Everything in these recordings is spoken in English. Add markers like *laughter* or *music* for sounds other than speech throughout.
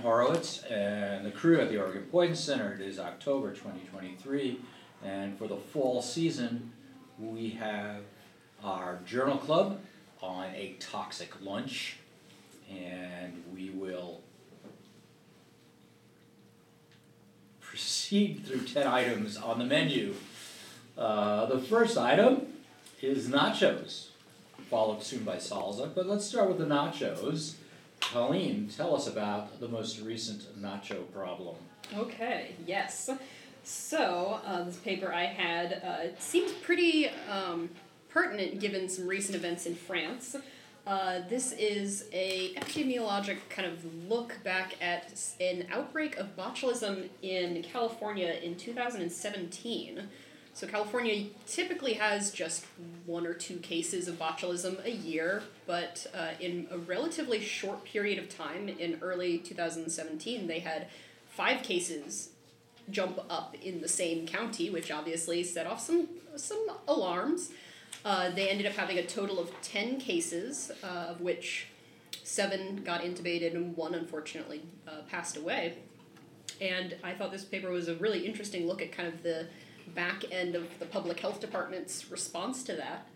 Horowitz and the crew at the Oregon Poison Center. It is October 2023, and for the fall season, we have our journal club on a toxic lunch, and we will proceed through 10 items on the menu. Uh, the first item is nachos, followed soon by salsa, but let's start with the nachos. Colleen, tell us about the most recent nacho problem. Okay, yes. So, uh, this paper I had uh, seems pretty um, pertinent given some recent events in France. Uh, this is a epidemiologic kind of look back at an outbreak of botulism in California in 2017. So California typically has just one or two cases of botulism a year, but uh, in a relatively short period of time, in early 2017, they had five cases jump up in the same county, which obviously set off some some alarms. Uh, they ended up having a total of ten cases, uh, of which seven got intubated and one unfortunately uh, passed away. And I thought this paper was a really interesting look at kind of the back end of the public health department's response to that.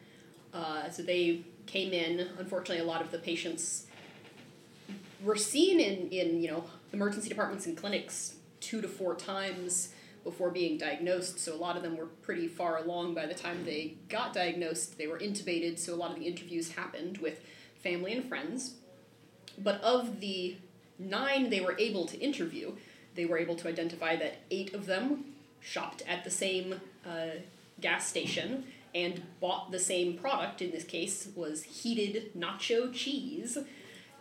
Uh, so they came in. Unfortunately, a lot of the patients were seen in, in you know emergency departments and clinics two to four times before being diagnosed. So a lot of them were pretty far along by the time they got diagnosed. They were intubated, so a lot of the interviews happened with family and friends. But of the nine they were able to interview, they were able to identify that eight of them shopped at the same uh, gas station and bought the same product. In this case, was heated nacho cheese,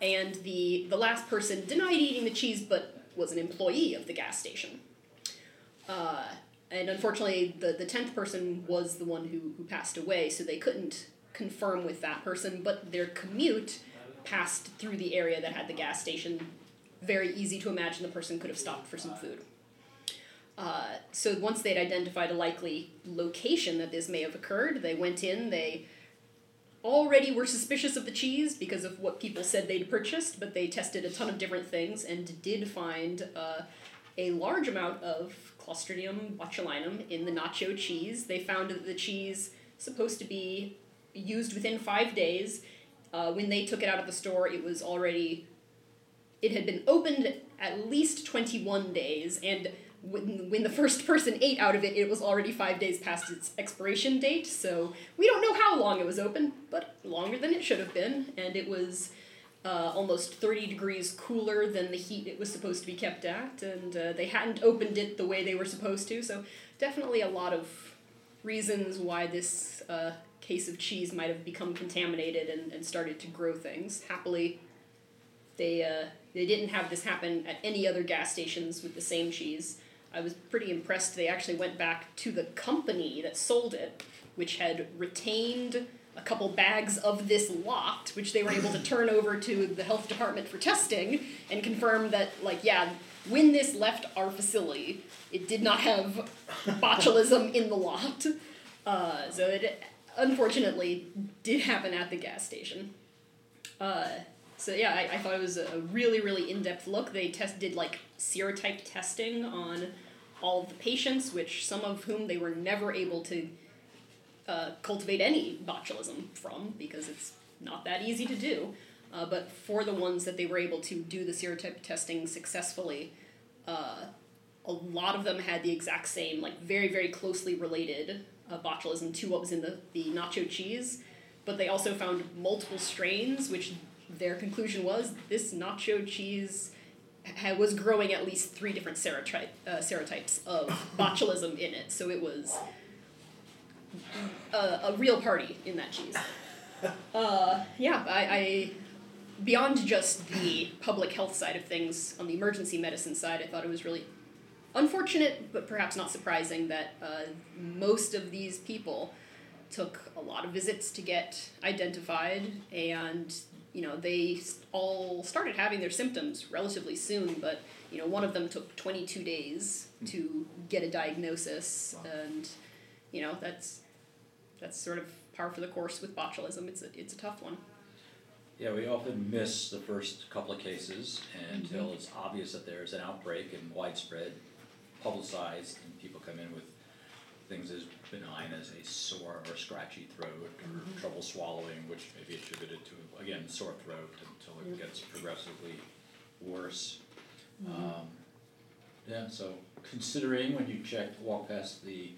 and the the last person denied eating the cheese, but was an employee of the gas station. Uh, and unfortunately, the the tenth person was the one who who passed away, so they couldn't confirm with that person, but their commute passed through the area that had the gas station. Very easy to imagine the person could have stopped for some food. Uh, so once they'd identified a likely location that this may have occurred, they went in, they already were suspicious of the cheese because of what people said they'd purchased, but they tested a ton of different things and did find uh, a large amount of Clostridium botulinum in the nacho cheese. They found that the cheese supposed to be used within five days. Uh, when they took it out of the store, it was already it had been opened at least 21 days and when, when the first person ate out of it, it was already five days past its expiration date. So we don't know how long it was open, but longer than it should have been. And it was uh, almost 30 degrees cooler than the heat it was supposed to be kept at. And uh, they hadn't opened it the way they were supposed to. So definitely a lot of reasons why this uh, case of cheese might have become contaminated and, and started to grow things. Happily, they, uh, they didn't have this happen at any other gas stations with the same cheese. I was pretty impressed. They actually went back to the company that sold it, which had retained a couple bags of this lot, which they were able to turn over to the health department for testing and confirm that, like, yeah, when this left our facility, it did not have botulism in the lot. Uh, so it unfortunately did happen at the gas station. Uh, so yeah, I, I thought it was a really, really in-depth look. They test did like serotype testing on all the patients, which some of whom they were never able to uh, cultivate any botulism from because it's not that easy to do. Uh, but for the ones that they were able to do the serotype testing successfully, uh, a lot of them had the exact same, like very, very closely related uh, botulism to what was in the, the nacho cheese. But they also found multiple strains, which their conclusion was this nacho cheese was growing at least three different serotype, uh, serotypes of *laughs* botulism in it. So it was a, a real party in that cheese. *laughs* Uh, yeah, I, I beyond just the public health side of things, on the emergency medicine side, I thought it was really unfortunate, but perhaps not surprising, that uh, most of these people took a lot of visits to get identified, and you know they all started having their symptoms relatively soon. But you know, one of them took twenty two days hmm. to get a diagnosis, and you know that's that's sort of par for the course with botulism. It's a it's a tough one. Yeah, we often miss the first couple of cases until mm-hmm. it's obvious that there's an outbreak and widespread publicized and people come in with things as benign as a sore or scratchy throat or mm-hmm. trouble swallowing, which may be attributed to, again, sore throat until it gets progressively worse. Mm-hmm. Um, yeah, so considering when you check, walk past the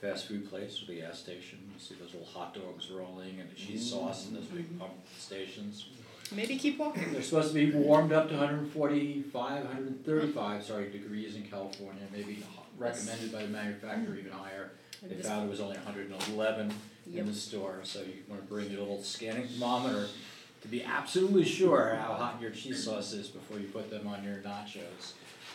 fast food place or the gas station, you see those little hot dogs rolling and the cheese mm-hmm. sauce and those big pump stations. Maybe keep walking. They're supposed to be warmed up to 145, 135, sorry, degrees in California, maybe h- recommended by the manufacturer even higher. They This- found it was only 111 in Yep. the store, so you wanna bring your little scanning thermometer to be absolutely sure how hot your cheese sauce is before you put them on your nachos.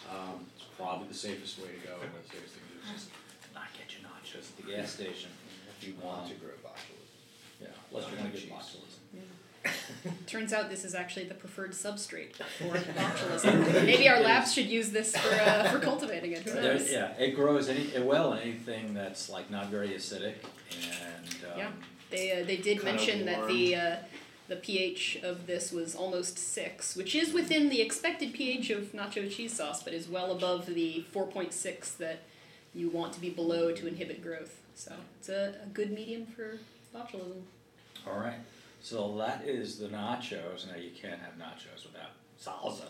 Um, it's probably the safest way to go, but the safest thing to do is just not get your nachos at the gas station if you want to. grow botulism. Yeah, unless you're gonna get Cheese. botulism. *laughs* Turns out this is actually the preferred substrate for botulism. Maybe our labs should use this for uh, for cultivating it. Who There- knows? yeah, it grows any, it well in anything that's like not very acidic and um. Yeah. They uh, they did mention that the uh, the pH of this was almost six, which is within the expected pH of nacho cheese sauce, but is well above the four point six that you want to be below to inhibit growth. So it's a, a good medium for botulism. Alright, so that is the nachos, now you can't have nachos without salsa.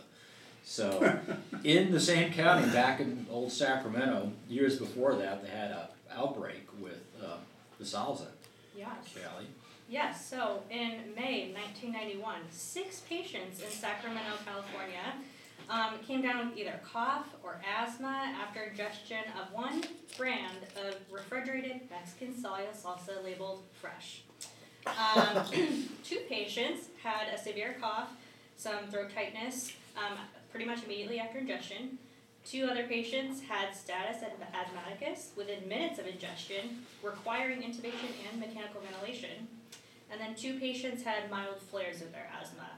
So, *laughs* in the same county, back in old Sacramento, years before that, they had a outbreak with um the salsa, Yes. Callie. Yes, so in May 1991, six patients in Sacramento, California, um, came down with either cough or asthma after ingestion of one brand of refrigerated Mexican soya salsa labeled fresh. Um, *clears throat* two patients had a severe cough, some throat tightness, um, pretty much immediately after ingestion. Two other patients had status as asthmaticus within minutes of ingestion, requiring intubation and mechanical ventilation. And then two patients had mild flares of their asthma.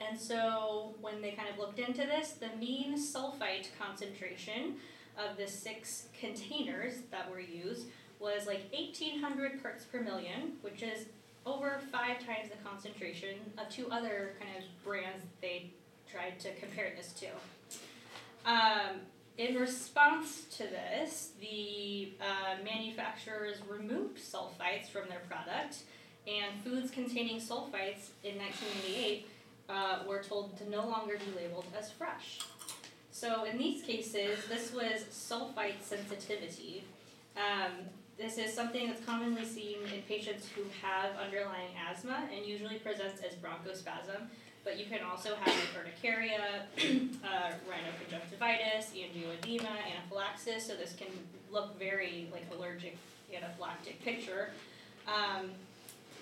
And so when they kind of looked into this, the mean sulfite concentration of the six containers that were used was like 1800 parts per million, which is over five times the concentration of two other kind of brands they tried to compare this to. Um, in response to this, the uh, manufacturers removed sulfites from their product, and foods containing sulfites in 1998 uh, were told to no longer be labeled as fresh. So in these cases, this was sulfite sensitivity. Um, this is something that's commonly seen in patients who have underlying asthma and usually presents as bronchospasm, but you can also have urticaria, *clears throat* uh, rhinoconjunctivitis, angioedema, anaphylaxis, so this can look very like allergic anaphylactic picture. Um,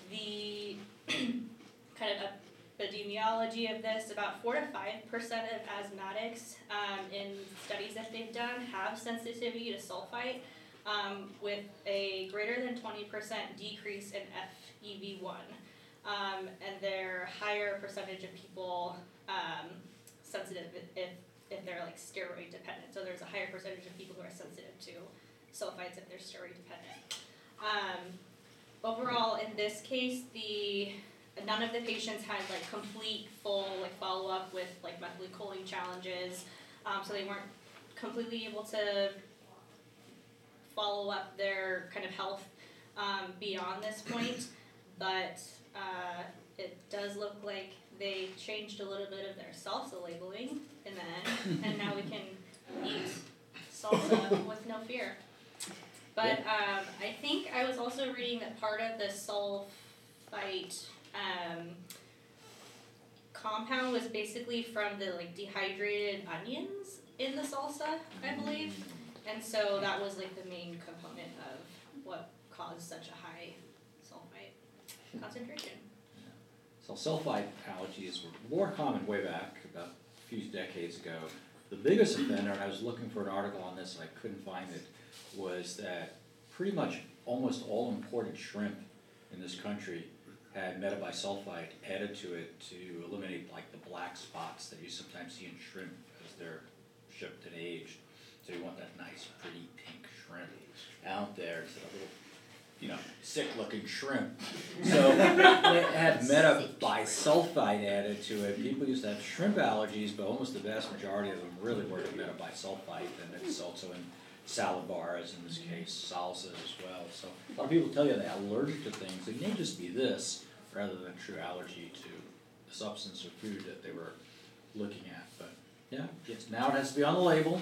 the *clears throat* kind of epidemiology of this, about four to five percent of asthmatics um, in studies that they've done have sensitivity to sulfite, um, with a greater than twenty percent decrease in FEV1. Um, and they're higher percentage of people um, sensitive if, if they're like steroid dependent. So there's a higher percentage of people who are sensitive to sulfites if they're steroid dependent. Um, overall, in this case, the none of the patients had like complete full like follow up with like methacholine challenges, um, so they weren't completely able to follow up their kind of health um, beyond this point, *coughs* but uh, it does look like they changed a little bit of their salsa labeling and then and now we can eat salsa *laughs* with no fear. But um, I think I was also reading that part of the sulfite um, compound was basically from the like dehydrated onions in the salsa, I believe. And so that was like the main component of what caused such a high sulfite concentration. So sulfite allergies were more common way back, about a few decades ago. The biggest offender, and I was looking for an article on this and I couldn't find it, was that pretty much almost all imported shrimp in this country had metabisulfite added to it to eliminate like the black spots that you sometimes see in shrimp as they're shipped and aged. So you want that nice, pretty pink shrimp out there instead of little you know, sick looking shrimp. So *laughs* it had metabisulfite added to it. People used to have shrimp allergies, but almost the vast majority of them really were to metabisulfite, and it's also in salad bars in this case, salsas as well. So a lot of people tell you they're allergic to things. It may just be this rather than true allergy to the substance or food that they were looking at. But yeah, now it has to be on the label.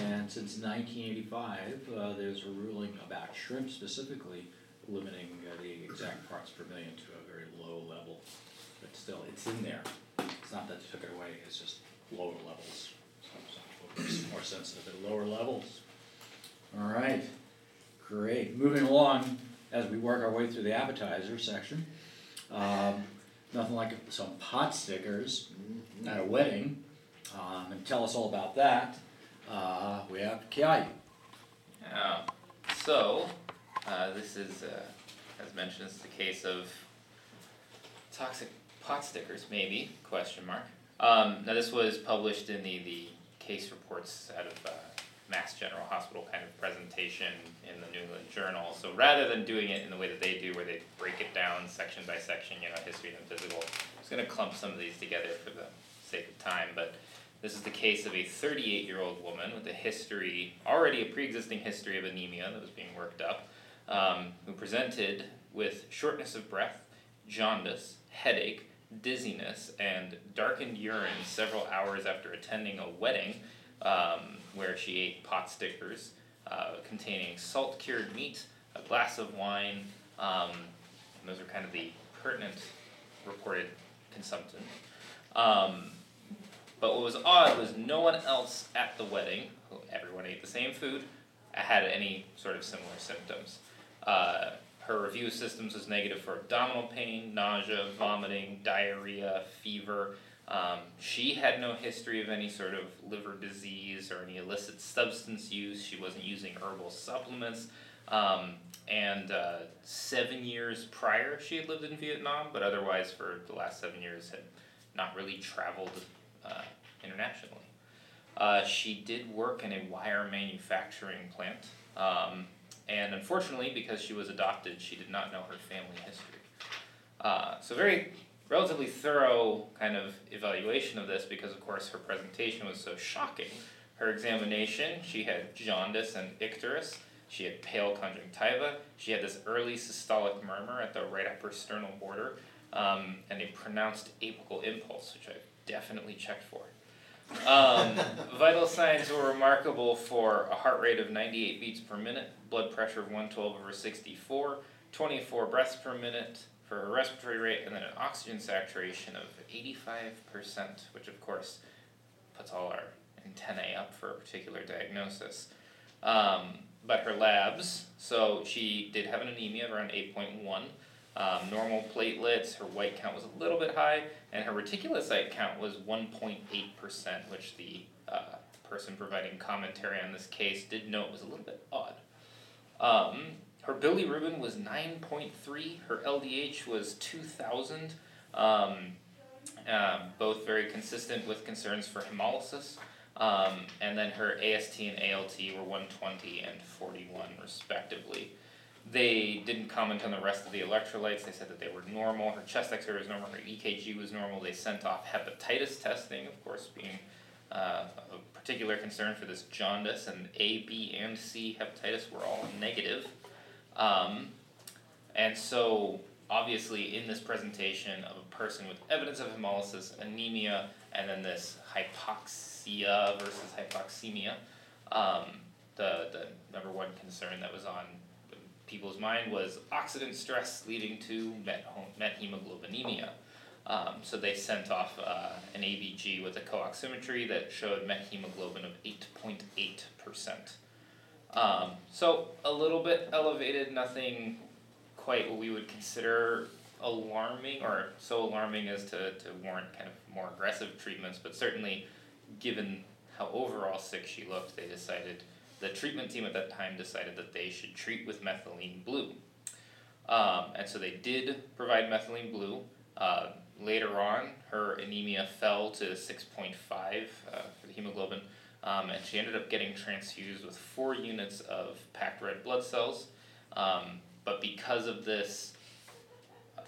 And since 1985, uh, there's a ruling about shrimp specifically limiting uh, the exact parts per million to a very low level. But still, it's in there. It's not that they took it away, it's just lower levels. So some more sensitive at lower levels. All right, great. Moving along as we work our way through the appetizer section. Um, nothing like some pot stickers at a wedding. Um, and tell us all about that. Uh, we have Kiai. Yeah. So, uh, this is, uh, as mentioned, it's the case of toxic pot stickers, maybe? Question mark. Um, now, this was published in the, the case reports out of uh, Mass General Hospital kind of presentation in the New England Journal. So rather than doing it in the way that they do, where they break it down section by section, you know, history and physical, I'm just going to clump some of these together for the sake of time. But this is the case of a 38 year old woman with a history, already a pre existing history of anemia that was being worked up, um, who presented with shortness of breath, jaundice, headache, dizziness, and darkened urine several hours after attending a wedding um, where she ate pot stickers uh, containing salt cured meat, a glass of wine, um, and those are kind of the pertinent reported consumption. Um, but what was odd was no one else at the wedding, everyone ate the same food, had any sort of similar symptoms. Uh, her review of systems was negative for abdominal pain, nausea, vomiting, diarrhea, fever. Um, she had no history of any sort of liver disease or any illicit substance use. She wasn't using herbal supplements. Um, and uh, seven years prior, she had lived in Vietnam, but otherwise, for the last seven years, had not really traveled uh, internationally. Uh, she did work in a wire manufacturing plant, um, and unfortunately, because she was adopted, she did not know her family history. Uh, so, very relatively thorough kind of evaluation of this because, of course, her presentation was so shocking. Her examination, she had jaundice and icterus. She had pale conjunctiva. She had this early systolic murmur at the right upper sternal border, um, and a pronounced apical impulse, which I definitely checked for. Um, *laughs* vital signs were remarkable for a heart rate of 98 beats per minute, blood pressure of 112 over 64, 24 breaths per minute for her respiratory rate, and then an oxygen saturation of 85%, which of course puts all our antennae up for a particular diagnosis. Um, but her labs, so she did have an anemia of around 8.1. Um, normal platelets, her white count was a little bit high, and her reticulocyte count was 1.8%, which the uh, person providing commentary on this case did note was a little bit odd. Um, her bilirubin was 9.3, her LDH was 2,000, um, uh, both very consistent with concerns for hemolysis. Um, and then her AST and ALT were 120 and 41, respectively. They didn't comment on the rest of the electrolytes. They said that they were normal. Her chest X-ray was normal. Her EKG was normal. They sent off hepatitis testing, of course, being uh, a particular concern for this jaundice, and A, B, and C hepatitis were all negative. Um, and so, obviously, in this presentation of a person with evidence of hemolysis, anemia, and then this hypoxia versus hypoxemia, um, the, the number one concern that was on people's mind was oxidant stress leading to met, methemoglobinemia. Um, so they sent off uh, an ABG with a co-oximetry that showed methemoglobin of 8.8%. Um, so a little bit elevated, nothing quite what we would consider alarming or so alarming as to, to warrant kind of more aggressive treatments, but certainly given how overall sick she looked, they decided the treatment team at that time decided that they should treat with methylene blue. Um, and so they did provide methylene blue. Uh, later on, her anemia fell to 6.5 uh, for the hemoglobin, um, and she ended up getting transfused with four units of packed red blood cells. Um, but because of this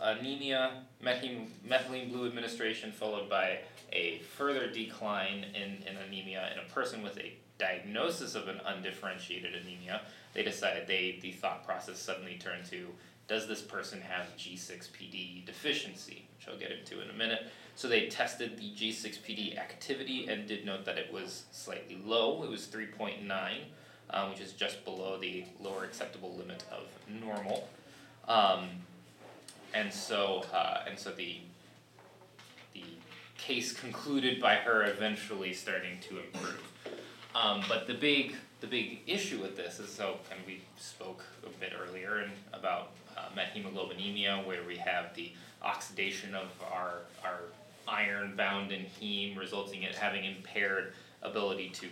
anemia, methyl- methylene blue administration followed by a further decline in, in anemia in a person with a diagnosis of an undifferentiated anemia, they decided they the thought process suddenly turned to does this person have G6PD deficiency, which I'll get into in a minute. So they tested the G6PD activity and did note that it was slightly low. It was 3.9, um, which is just below the lower acceptable limit of normal. Um, and so uh, and so the the case concluded by her eventually starting to improve. Um, but the big the big issue with this is so and we spoke a bit earlier and about uh, methemoglobinemia where we have the oxidation of our our iron bound in heme resulting in having impaired ability to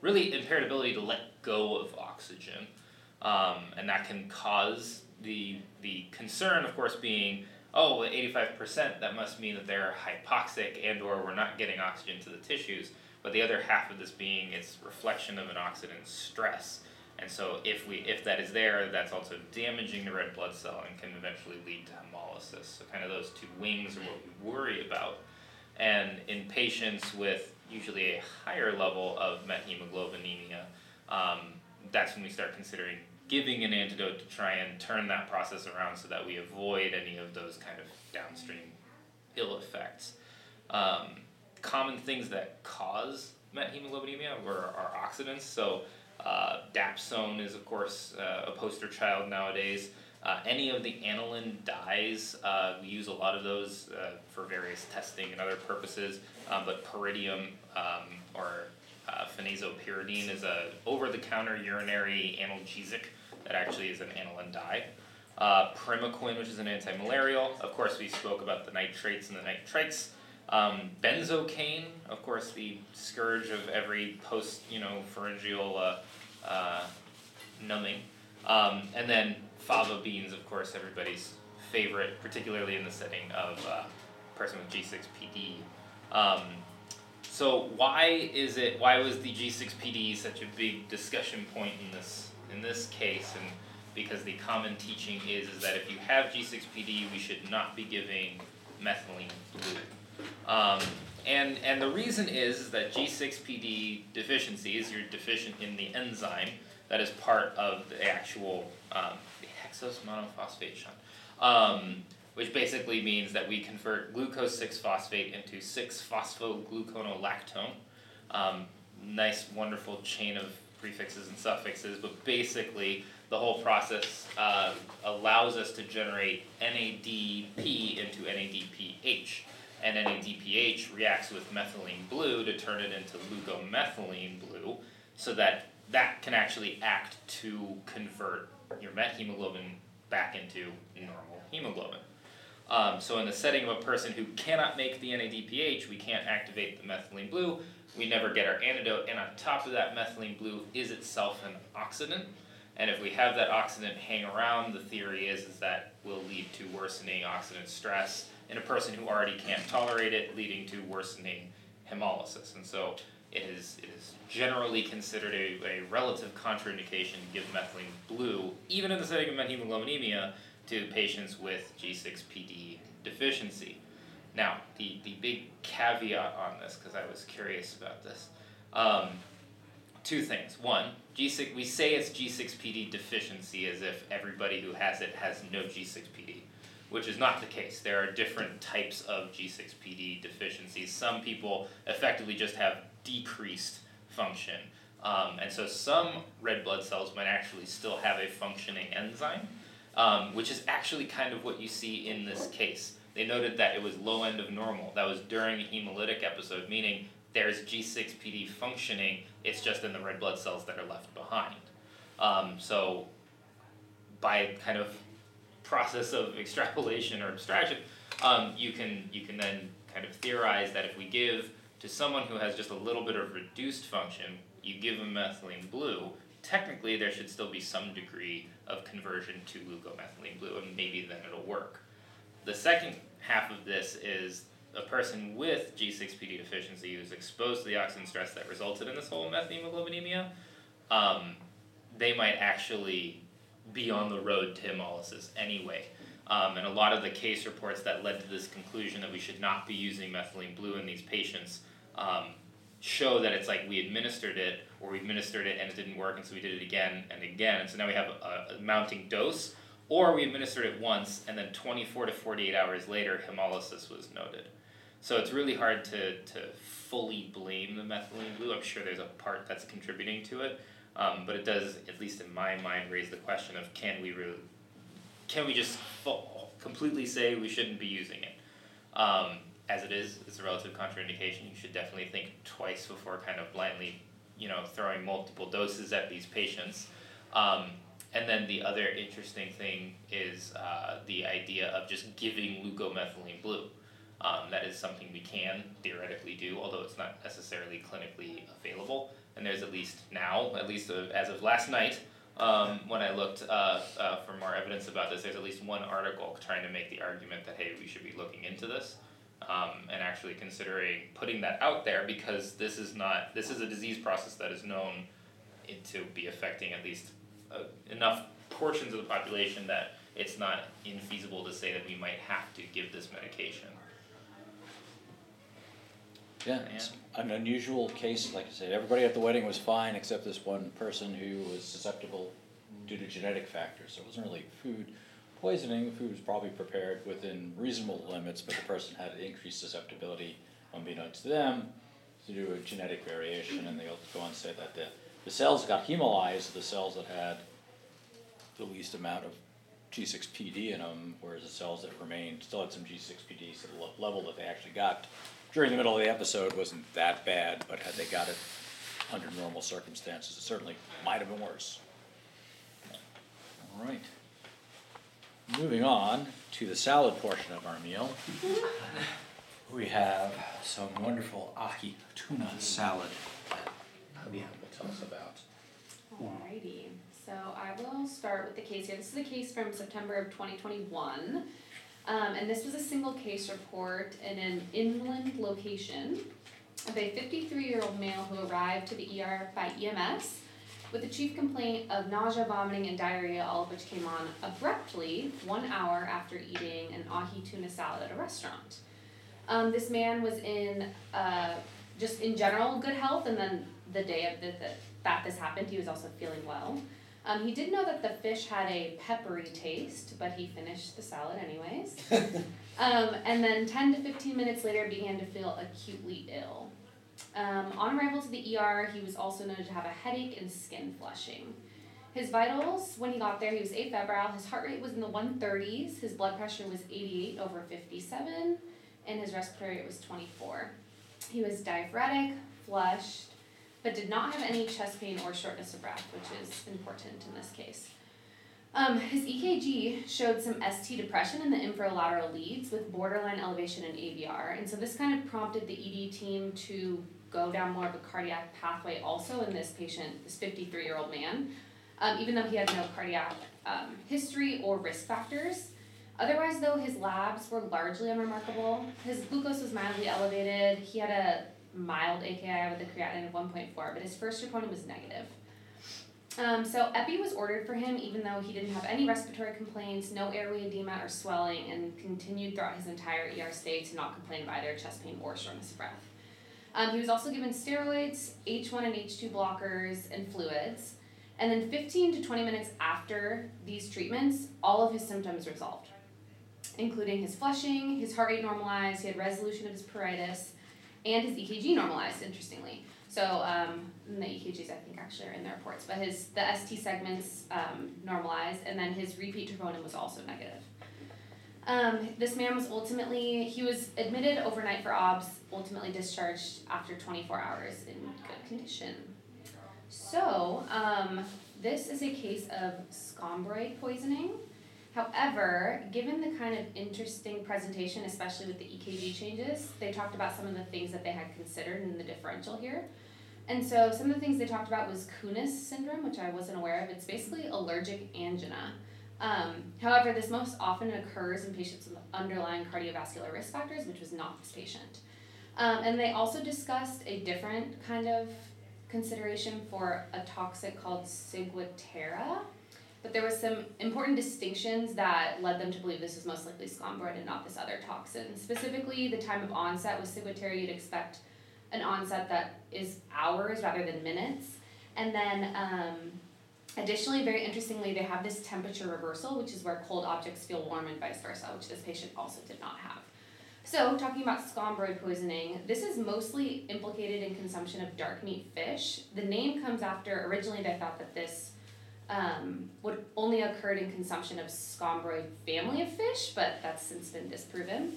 really impaired ability to let go of oxygen. Um, and that can cause the the concern of course being oh 85% that must mean that they're hypoxic and or we're not getting oxygen to the tissues but the other half of this being it's reflection of an oxidant stress. And so if we if that is there that's also damaging the red blood cell and can eventually lead to hemolysis. So kind of those two wings are what we worry about. And in patients with usually a higher level of methemoglobinemia um, that's when we start considering giving an antidote to try and turn that process around so that we avoid any of those kind of downstream ill effects. Um, common things that cause methemoglobinemia were are oxidants. So uh, dapsone is of course uh, a poster child nowadays. Uh, any of the aniline dyes, uh, we use a lot of those uh, for various testing and other purposes. Um, but pyridium um, or uh, phenazopyridine is a over-the-counter urinary analgesic that actually is an aniline dye. Uh, primaquine, which is an anti-malarial. Of course, we spoke about the nitrates and the nitrites. Um, benzocaine, of course, the scourge of every post, you know, pharyngeal uh, uh, numbing. Um, and then fava beans, of course, everybody's favorite, particularly in the setting of uh, person with G6PD. Um, so why is it? Why was the G6PD such a big discussion point in this in this case? And because the common teaching is is that if you have G6PD, we should not be giving methylene blue. Um, and and the reason is, that G6PD deficiency is you're deficient in the enzyme that is part of the actual um, the hexose monophosphate, shunt. Um, which basically means that we convert glucose 6 phosphate into 6 phosphogluconolactone. Um, nice, wonderful chain of prefixes and suffixes, but basically the whole process uh, allows us to generate NADP into NADPH. And NADPH reacts with methylene blue to turn it into leukomethylene blue, so that that can actually act to convert your methemoglobin back into normal hemoglobin. Um, so in the setting of a person who cannot make the NADPH, we can't activate the methylene blue. We never get our antidote, and on top of that, methylene blue is itself an oxidant. And if we have that oxidant hang around, the theory is, is that will lead to worsening oxidant stress in a person who already can't tolerate it, leading to worsening hemolysis. And so it is, it is generally considered a, a relative contraindication to give methylene blue, even in the setting of methemoglobinemia, to patients with G6PD deficiency. Now, the, the big caveat on this, because I was curious about this, um, two things. One, G6, we say it's G6PD deficiency as if everybody who has it has no G6PD, which is not the case. There are different types of G6PD deficiencies. Some people effectively just have decreased function. Um, and so some red blood cells might actually still have a functioning enzyme um, which is actually kind of what you see in this case. They noted that it was low end of normal. That was during a hemolytic episode, meaning there's G6PD functioning, it's just in the red blood cells that are left behind. Um, so, by kind of process of extrapolation or abstraction, um, you can you can then kind of theorize that if we give to someone who has just a little bit of reduced function, you give them methylene blue, technically there should still be some degree of conversion to leukomethylene blue, and maybe then it'll work. The second half of this is a person with G6PD deficiency who's exposed to the oxygen stress that resulted in this whole methemoglobinemia, um, they might actually be on the road to hemolysis anyway. Um, and a lot of the case reports that led to this conclusion that we should not be using methylene blue in these patients um, show that it's like we administered it or we administered it and it didn't work and so we did it again and again. And so now we have a, a mounting dose or we administered it once and then 24 to 48 hours later hemolysis was noted. So it's really hard to, to fully blame the methylene blue. I'm sure there's a part that's contributing to it um, but it does at least in my mind raise the question of can we really can we just completely say we shouldn't be using it um, as it is, it's a relative contraindication. You should definitely think twice before kind of blindly, you know, throwing multiple doses at these patients. Um, and then the other interesting thing is uh, the idea of just giving leukomethylene blue. Um, that is something we can theoretically do, although it's not necessarily clinically available. And there's at least now, at least as of last night, um, when I looked uh, uh, for more evidence about this, there's at least one article trying to make the argument that hey, we should be looking into this um, and actually considering putting that out there because this is not this is a disease process that is known to be affecting at least uh, enough portions of the population that it's not infeasible to say that we might have to give this medication. Yeah, it's an unusual case, like I said, everybody at the wedding was fine except this one person who was susceptible due to genetic factors, so it wasn't really food poisoning, the food was probably prepared within reasonable limits, but the person had increased susceptibility unbeknownst to them due to a genetic variation, and they go on to say that the, the cells got hemolyzed, the cells that had the least amount of G6PD in them, whereas the cells that remained still had some G6PD, so the le- level that they actually got during the middle of the episode wasn't that bad, but had they got it under normal circumstances, it certainly might have been worse. All right. Moving on to the salad portion of our meal. *laughs* We have some wonderful ahi tuna salad that Nadia will tell us about. Alrighty, so I will start with the case here. This is a case from September of twenty twenty-one. Um, and this was a single case report in an inland location of a fifty-three-year-old male who arrived to the ER by EMS with the chief complaint of nausea, vomiting, and diarrhea, all of which came on abruptly one hour after eating an ahi tuna salad at a restaurant. Um, this man was in uh, just in general good health, and then the day of the, the, that this happened, he was also feeling well. Um, he did know that the fish had a peppery taste, but he finished the salad anyways. *laughs* um, and then 10 to 15 minutes later, began to feel acutely ill. Um, on arrival to the ER, he was also noted to have a headache and skin flushing. His vitals, when he got there, he was afebrile. His heart rate was in the 130s. His blood pressure was 88 over 57, and his respiratory rate was 24. He was diaphoretic, flushed, but did not have any chest pain or shortness of breath, which is important in this case. Um, his EKG showed some ST depression in the inferolateral leads with borderline elevation in AVR, and so this kind of prompted the ED team to go down more of a cardiac pathway also in this patient, this 53 year old man, um, even though he had no cardiac um, history or risk factors. Otherwise, though, his labs were largely unremarkable. His glucose was mildly elevated. He had a mild AKI with a creatinine of 1.4, but his first troponin was negative. Um, so epi was ordered for him even though he didn't have any respiratory complaints, no airway edema or swelling, and continued throughout his entire ER stay to not complain of either chest pain or shortness of breath. Um, he was also given steroids, H1 and H2 blockers, and fluids. And then 15 to 20 minutes after these treatments, all of his symptoms resolved, including his flushing, his heart rate normalized, he had resolution of his pruritus, and his EKG normalized, interestingly. So um, the EKGs I think actually are in the reports, but his the ST segments um, normalized, and then his repeat troponin was also negative. Um, this man was ultimately he was admitted overnight for OBS, ultimately discharged after 24 hours in good condition. So um, this is a case of scombroid poisoning. However, given the kind of interesting presentation, especially with the EKG changes, they talked about some of the things that they had considered in the differential here. And so some of the things they talked about was Kounis syndrome, which I wasn't aware of. It's basically allergic angina. Um, however, this most often occurs in patients with underlying cardiovascular risk factors, which was not this patient. Um, and they also discussed a different kind of consideration for a toxic called ciguatera. But there was some important distinctions that led them to believe this was most likely scombroid and not this other toxin. Specifically, the time of onset with ciguatera, you'd expect an onset that is hours rather than minutes. And then um, additionally, very interestingly, they have this temperature reversal, which is where cold objects feel warm and vice versa, which this patient also did not have. So, talking about scombroid poisoning, this is mostly implicated in consumption of dark meat fish. The name comes after, originally, they thought that this um, would only occurred in consumption of scombroid family of fish, but that's since been disproven.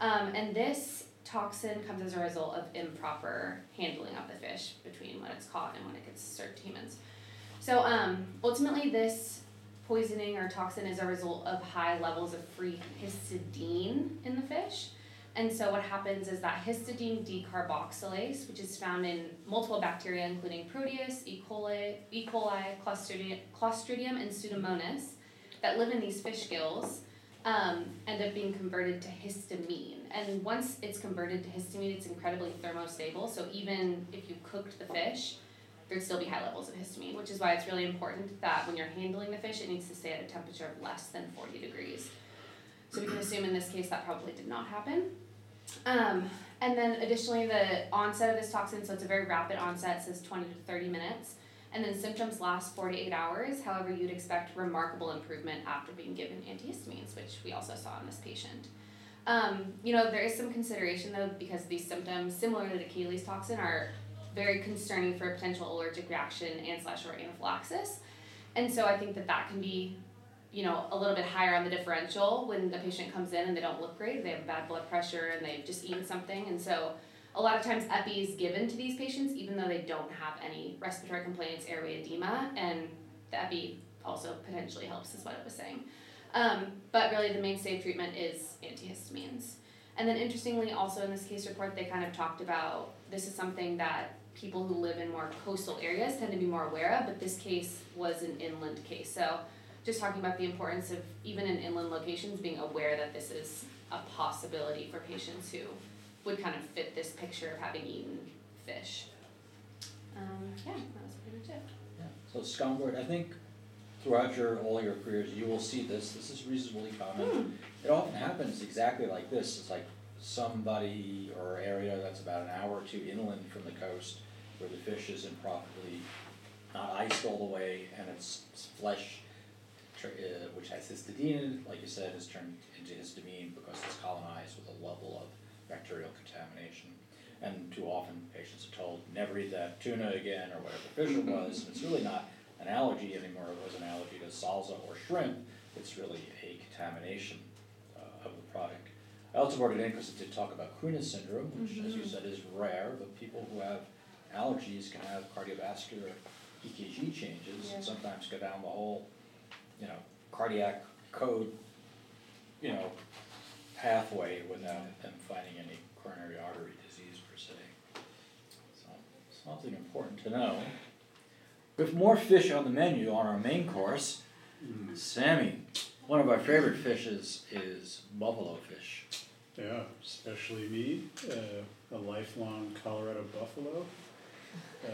Um, and this toxin comes as a result of improper handling of the fish between when it's caught and when it gets served to humans. So um, ultimately, this poisoning or toxin is a result of high levels of free histidine in the fish. And so what happens is that histidine decarboxylase, which is found in multiple bacteria, including Proteus, E. coli, E. coli, Clostridium, Clostridium and Pseudomonas, that live in these fish gills, um, end up being converted to histamine. And once it's converted to histamine, it's incredibly thermostable. So even if you cooked the fish, there'd still be high levels of histamine, which is why it's really important that when you're handling the fish, it needs to stay at a temperature of less than 40 degrees. So we can assume in this case that probably did not happen. Um, and then additionally, the onset of this toxin, so it's a very rapid onset, says 20 to 30 minutes. And then symptoms last 48 hours. However, you'd expect remarkable improvement after being given antihistamines, which we also saw in this patient. Um, you know, there is some consideration though, because these symptoms, similar to the Cayley's toxin, are very concerning for a potential allergic reaction and slash or anaphylaxis. And so I think that that can be you know, a little bit higher on the differential when the patient comes in and they don't look great, they have bad blood pressure and they've just eaten something. And so a lot of times epi is given to these patients even though they don't have any respiratory complaints, airway edema, and the epi also potentially helps is what it was saying. Um, but really the mainstay of treatment is antihistamines. And then interestingly also in this case report they kind of talked about this is something that people who live in more coastal areas tend to be more aware of, but this case was an inland case. So just talking about the importance of even in inland locations being aware that this is a possibility for patients who would kind of fit this picture of having eaten fish. Um, yeah, that was pretty much it. Yeah, so scombroid, I think throughout your, all your careers, you will see this, this is reasonably common. It often happens exactly like this, it's like somebody or area that's about an hour or two inland from the coast where the fish is improperly not iced all the way and its flesh, tr- uh, which has histidine, like you said, is turned into histamine because it's colonized with a level of bacterial contamination. And too often patients are told, never eat that tuna again or whatever fish it was, and it's really not an allergy anymore, it was an allergy to salsa or shrimp, it's really a contamination uh, of the product. I also brought it in because it did talk about Kuhn syndrome, which as you said is rare, but people who have allergies can have cardiovascular EKG changes Yeah. and sometimes go down the whole, you know, cardiac code, you know, pathway without them finding any coronary artery disease per se. So, something important to know. With more fish on the menu on our main course, Sammy, one of our favorite fishes is buffalo fish. Yeah, especially me, uh, a lifelong Colorado buffalo. Uh,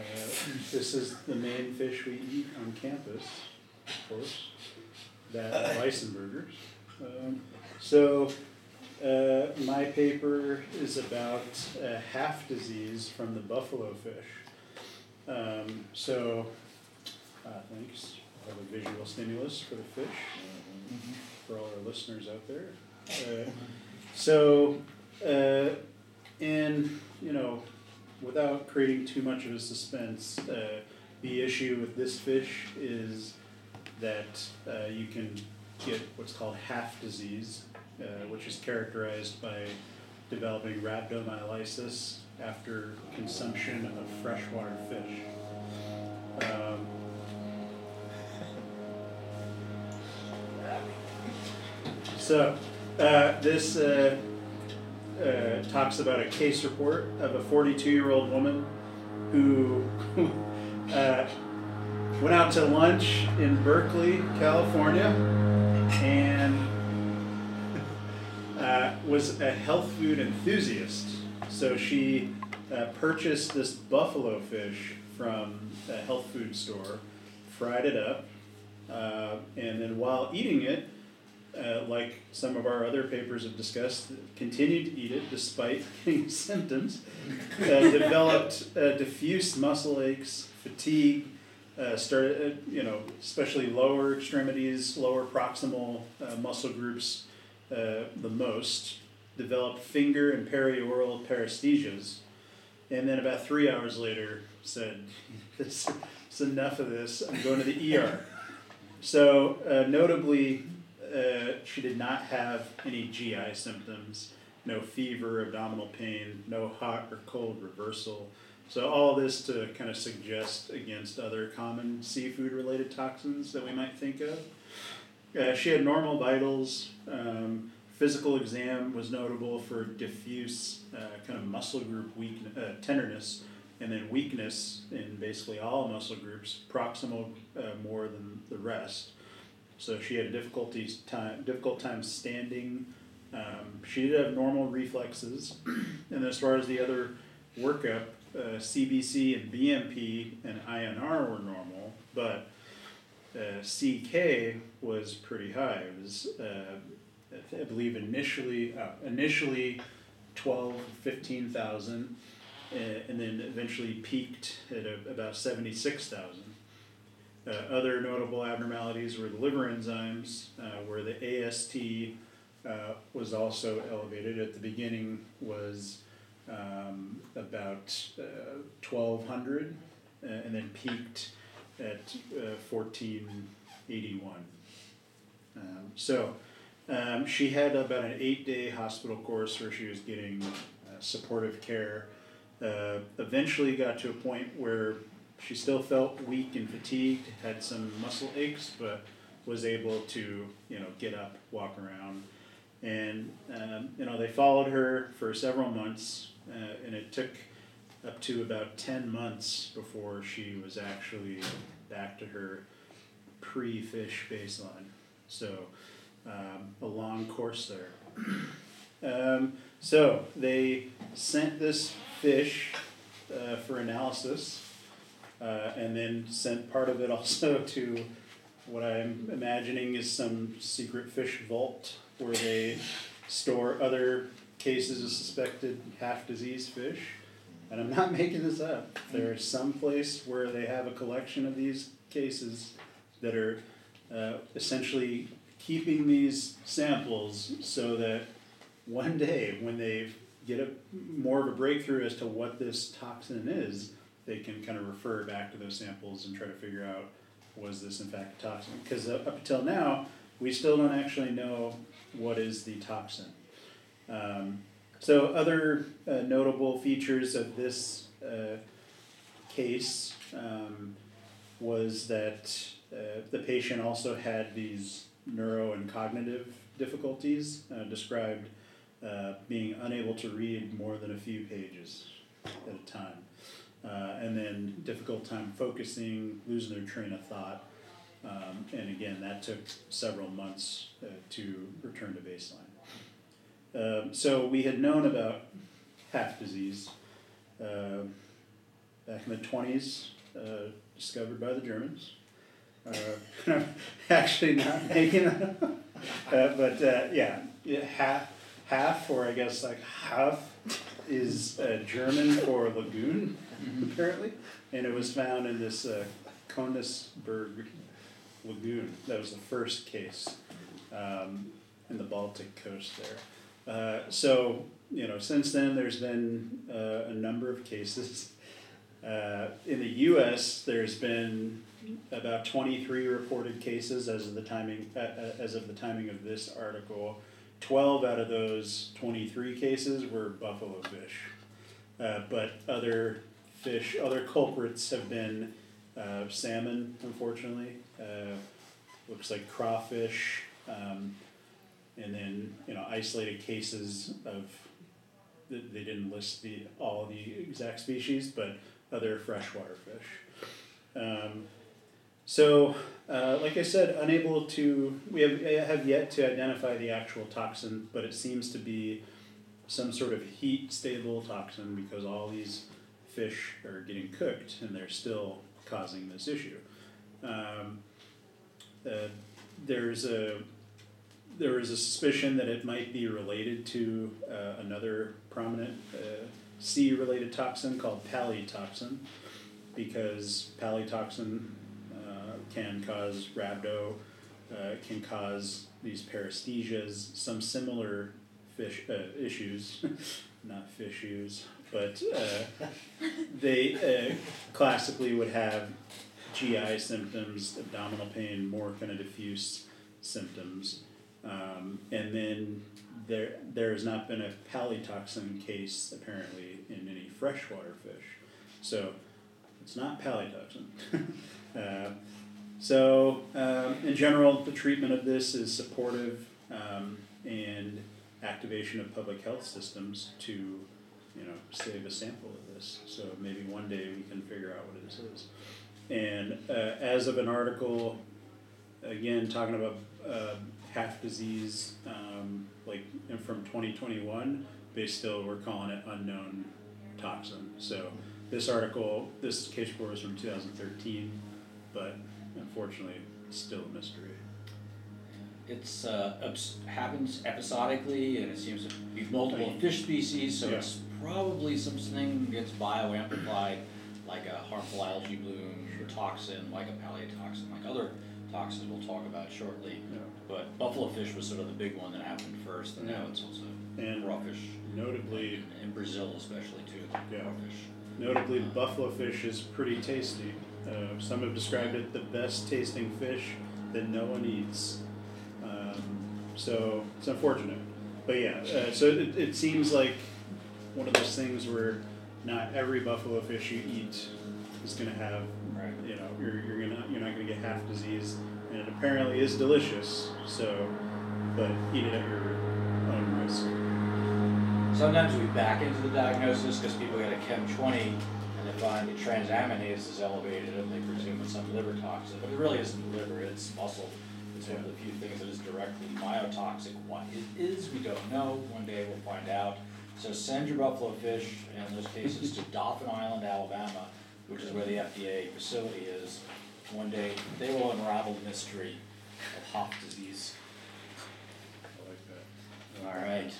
this is the main fish we eat on campus, of course, that burgers. Um, so, uh, my paper is about a Haff disease from the buffalo fish. Um, so, uh, thanks. I have a visual stimulus for the fish for all our listeners out there. Uh, so, uh, and you know, without creating too much of a suspense, uh, the issue with this fish is that uh, you can get what's called Haff disease, uh, which is characterized by developing rhabdomyolysis after consumption of freshwater fish. Um, So, uh, this uh, uh, talks about a case report of a 42 year old woman who *laughs* uh, went out to lunch in Berkeley, California, and uh, was a health food enthusiast. So she uh, purchased this buffalo fish from a health food store, fried it up, Uh, and then while eating it, uh, like some of our other papers have discussed, continued to eat it despite *laughs* getting symptoms, uh, developed uh, diffuse muscle aches, fatigue, uh, started, uh, you know, especially lower extremities, lower proximal uh, muscle groups uh, the most, developed finger and perioral paresthesias, and then about three hours later said, *laughs* it's, it's enough of this, I'm going to the ER. So, uh, notably, uh, she did not have any GI symptoms, no fever, abdominal pain, no hot or cold reversal. So, all this to kind of suggest against other common seafood related toxins that we might think of. Uh, she had normal vitals. Um, physical exam was notable for diffuse uh, kind of muscle group weakness, uh, tenderness, and then weakness in basically all muscle groups, proximal uh, more than the rest. So she had difficulties time difficult time standing. Um, she did have normal reflexes, and as far as the other workup, uh, CBC and BMP and INR were normal, but uh, CK was pretty high. It was, uh, I believe, initially uh, initially 12, 15,000, uh, and then eventually peaked at a, about 76,000. Uh, other notable abnormalities were the liver enzymes, where the AST was also elevated. At the beginning was um, about uh, 1,200, uh, and then peaked at uh, 1481. Um, so um, she had about an eight-day hospital course where she was getting uh, supportive care. Uh, eventually got to a point where she still felt weak and fatigued, had some muscle aches, but was able to, you know, get up, walk around. And, um, you know, they followed her for several months, uh, and it took up to about 10 months before she was actually back to her pre fish baseline. So, um, a long course there. Um, so, they sent this fish uh, for analysis uh, and then sent part of it *laughs* also to what I'm imagining is some secret fish vault where they store other cases of suspected Haff diseased fish. And I'm not *laughs* making this up. There's some place where they have a collection of these cases that are uh, essentially keeping these samples so that one day when they get a more of a breakthrough as to what this toxin is, they can kind of refer back to those samples and try to figure out was this in fact a toxin? Because up until now, we still don't actually know what is the toxin. Um, so other uh, notable features of this uh, case um, was that uh, the patient also had these neuro and cognitive difficulties, uh, described uh, being unable to read more than a few pages at a time. Uh, and then difficult time focusing, losing their train of thought. Um, and again, that took several months to return to baseline. Um, so we had known about Haff disease uh, back in the 20s, uh, discovered by the Germans. Uh, *laughs* actually, not making *laughs* it, uh, but uh, yeah, yeah, half, half, or I guess like half, is uh, German for lagoon, apparently, and it was found in this uh, Königsberg lagoon. That was the first case um, in the Baltic coast there. Uh, so, you know, since then there's been uh, a number of cases. Uh, in the U.S., there's been about 23 reported cases as of the timing uh, uh, as of the timing of this article. 12 out of those 23 cases were buffalo fish, but other fish, other culprits have been salmon, unfortunately. Looks like crawfish, um, and then you know isolated cases of th- they didn't list the all the exact species, but other freshwater fish. Um, so, uh, like I said, unable to we have have yet to identify the actual toxin, but it seems to be some sort of heat stable toxin because all these fish are getting cooked and they're still causing this issue. Um, uh, there's a there is a suspicion that it might be related to uh, another prominent uh, sea-related toxin called palytoxin, because palytoxin uh, can cause rhabdo, uh, can cause these paresthesias, some similar fish uh, issues, *laughs* not fish issues, but uh, they classically would have GI symptoms, abdominal pain, more kind of diffuse symptoms. Um, and then there there has not been a palytoxin case apparently in any freshwater fish. So it's not palytoxin. *laughs* uh, so um, in general, the treatment of this is supportive um, and activation of public health systems to you know save a sample of this. So maybe one day we can figure out what this is. And uh, as of an article, again talking about uh, Haff disease, um, like and from 2021, they still were calling it unknown toxin. So this article, this case report was from 2013, but unfortunately, it's still a mystery. It's, uh, happens episodically and it seems to be multiple fish species, so Yeah. it's probably something gets bioamplified, like a harmful algae bloom, toxin, like a palytoxin, like other toxins we'll talk about shortly. Yeah. But buffalo fish was sort of the big one that happened first, and now it's also And crawfish, notably, in Brazil especially too, Yeah. crawfish. notably, the buffalo fish is pretty tasty. Uh, some have described it the best tasting fish that no one eats. Um, so it's unfortunate, but yeah. Uh, so it, it seems like one of those things where not every buffalo fish you eat is going to have Right. you know you're, you're gonna you're not gonna get Haff disease and it apparently is delicious so but eat it at your own risk Sometimes we back into the diagnosis because people get a Chem twenty and they find the transaminase is elevated and they presume it's some liver toxin, but it really isn't liver, it's muscle. It's one of the few things that is directly myotoxic. What it is, we don't know. One day we'll find out. So send your buffalo fish in those cases to Dauphin Island, Alabama, which is where the FDA facility is. One day they will unravel the mystery of Haff disease. I like that All right.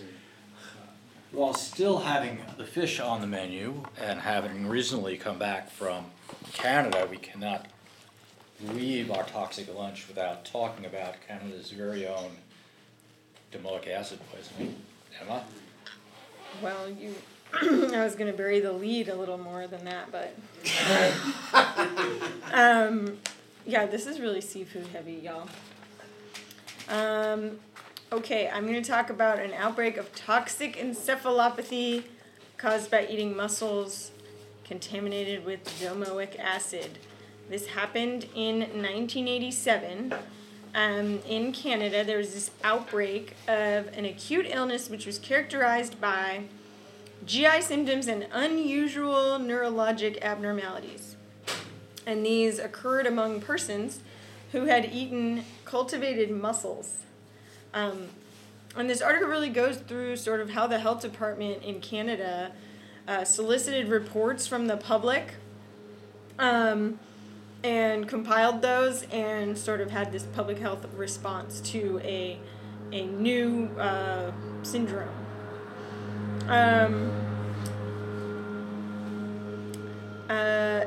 While still having the fish on the menu and having recently come back from Canada, we cannot leave our toxic lunch without talking about Canada's very own domoic acid poisoning. Emma? Well, you, *clears throat* I was gonna bury the lead a little more than that, *laughs* but. um, yeah, this is really seafood heavy, y'all. Um, okay, I'm gonna talk about an outbreak of toxic encephalopathy caused by eating mussels contaminated with domoic acid. This happened in 1987. Um, in Canada, there was this outbreak of an acute illness which was characterized by GI symptoms and unusual neurologic abnormalities. And these occurred among persons who had eaten cultivated mussels. Um, and this article really goes through sort of how the health department in Canada uh, solicited reports from the public um, and compiled those and sort of had this public health response to a, a new uh, syndrome. Um, uh,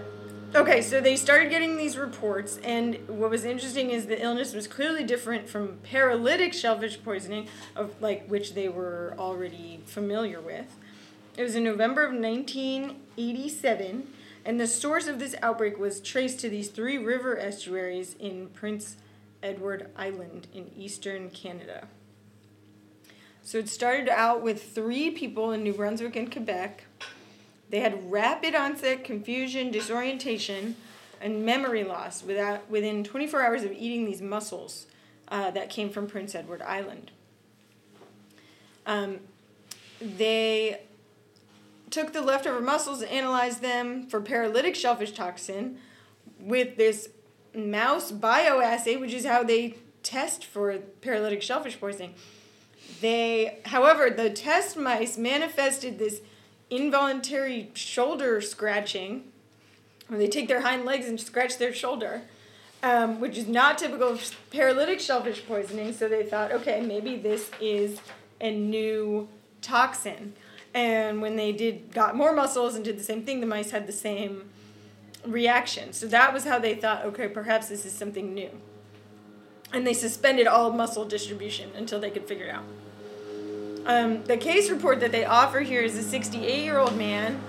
okay, so they started getting these reports, and what was interesting is the illness was clearly different from paralytic shellfish poisoning, of like which they were already familiar with. It was in November of 1987, and the source of this outbreak was traced to these three river estuaries in Prince Edward Island in eastern Canada. So it started out with three people in New Brunswick and Quebec. They had rapid onset confusion, disorientation, and memory loss without, within 24 hours of eating these mussels uh, that came from Prince Edward Island. Um, they took the leftover mussels and analyzed them for paralytic shellfish toxin with this mouse bioassay, which is how they test for paralytic shellfish poisoning. They, however, the test mice manifested this involuntary shoulder scratching, where they take their hind legs and scratch their shoulder. um, which is not typical of paralytic shellfish poisoning. So they thought, okay, maybe this is a new toxin. And when they did got more mussels and did the same thing, the mice had the same reaction. So that was how they thought, okay, perhaps this is something new. And they suspended all mussel distribution until they could figure it out. Um, the case report that they offer here is a 68 year old man.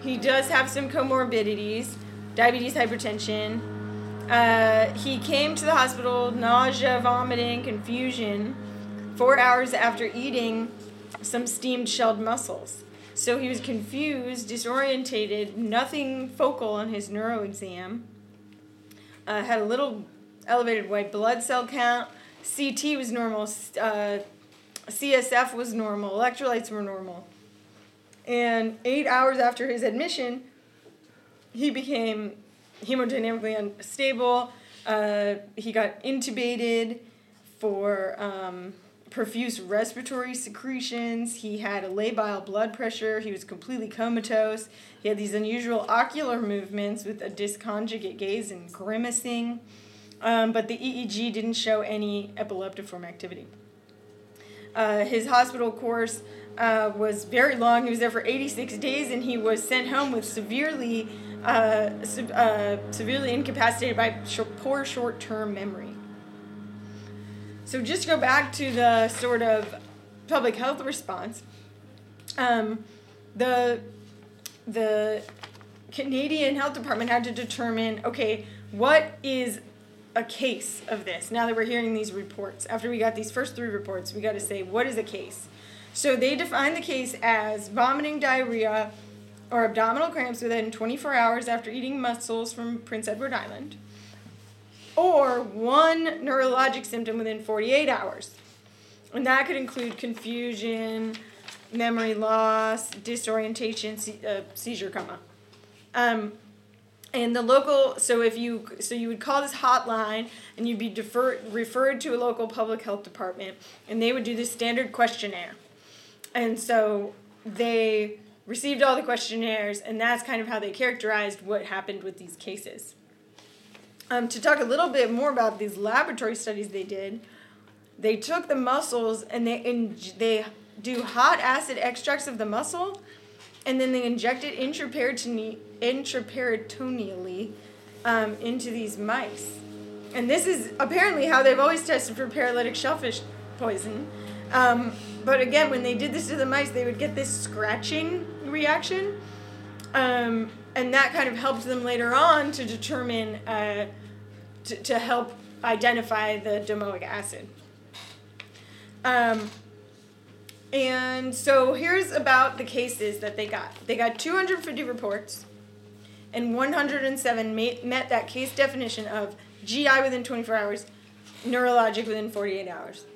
He does have some comorbidities, diabetes, hypertension. Uh, he came to the hospital, nausea, vomiting, confusion, four hours after eating some steamed shelled mussels. So he was confused, disorientated, nothing focal on his neuro exam. Uh, had a little elevated white blood cell count. CT was normal. Uh, CSF was normal. Electrolytes were normal. And eight hours after his admission, he became hemodynamically unstable. Uh, he got intubated for um, profuse respiratory secretions. He had a labile blood pressure. He was completely comatose. He had these unusual ocular movements with a disconjugate gaze and grimacing. Um, but the EEG didn't show any epileptiform activity. Uh, his hospital course uh, was very long. He was there for 86 days, and he was sent home with severely, uh, se- uh, severely incapacitated by sh- poor short-term memory. So just to go back to the sort of public health response, um, the the Canadian Health Department had to determine okay, what is a case of this? Now that we're hearing these reports, after we got these first three reports, we got to say what is a case. So they define the case as vomiting, diarrhea, or abdominal cramps within 24 hours after eating mussels from Prince Edward Island or one neurologic symptom within 48 hours. And that could include confusion, memory loss, disorientation, se- uh, seizure coma. Um, and the local, so if you, so you would call this hotline and you'd be defer, referred to a local public health department and they would do this standard questionnaire. And so they received all the questionnaires and that's kind of how they characterized what happened with these cases. Um, to talk a little bit more about these laboratory studies they did, they took the mussels and they in, they do hot acid extracts of the mussel and then they inject it intraperitone- intraperitoneally um, into these mice. And this is apparently how they've always tested for paralytic shellfish poison. Um, but again, when they did this to the mice, they would get this scratching reaction. Um, and that kind of helped them later on to determine, uh, to, to help identify the domoic acid. Um, and so here's about the cases that they got. They got 250 reports, and 107 ma- met that case definition of GI within 24 hours, neurologic within 48 hours.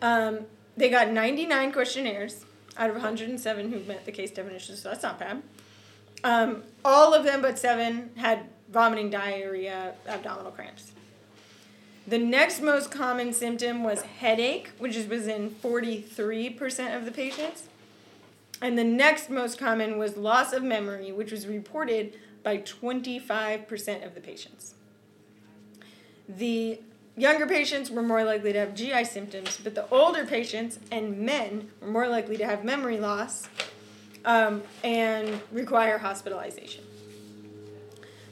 Um, they got 99 questionnaires out of 107 who met the case definition, so that's not bad. Um, all of them but seven had vomiting, diarrhea, abdominal cramps. The next most common symptom was headache, which was in 43% of the patients. And the next most common was loss of memory, which was reported by 25% of the patients. The younger patients were more likely to have GI symptoms, but the older patients and men were more likely to have memory loss um, and require hospitalization.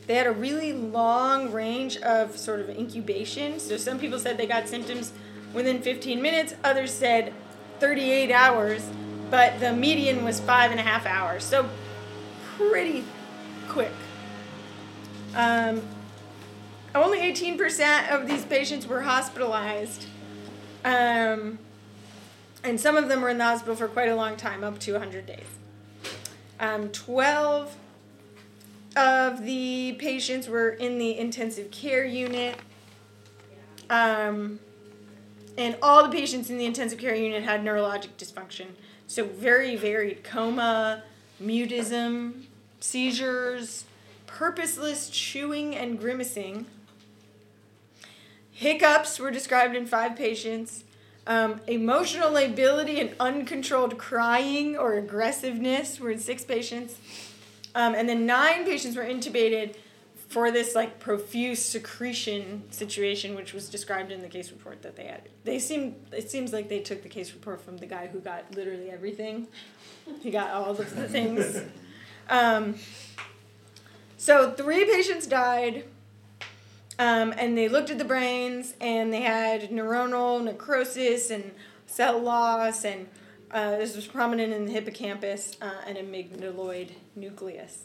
They had a really long range of sort of incubation. So some people said they got symptoms within 15 minutes, others said 38 hours, but the median was five and a half hours. So pretty quick. Um, only 18% of these patients were hospitalized. Um, and some of them were in the hospital for quite a long time, up to 100 days. Um, 12 of the patients were in the intensive care unit. Um, and all the patients in the intensive care unit had neurologic dysfunction. So, very varied coma, mutism, seizures, purposeless chewing and grimacing. Hiccups were described in five patients. Um, emotional lability and uncontrolled crying or aggressiveness were in six patients. Um, and then nine patients were intubated for this like profuse secretion situation, which was described in the case report that they had. They seem it seems like they took the case report from the guy who got literally everything. He got all of the things. Um, so three patients died. Um, and they looked at the brains, and they had neuronal necrosis and cell loss, and uh, this was prominent in the hippocampus uh, and amygdaloid nucleus.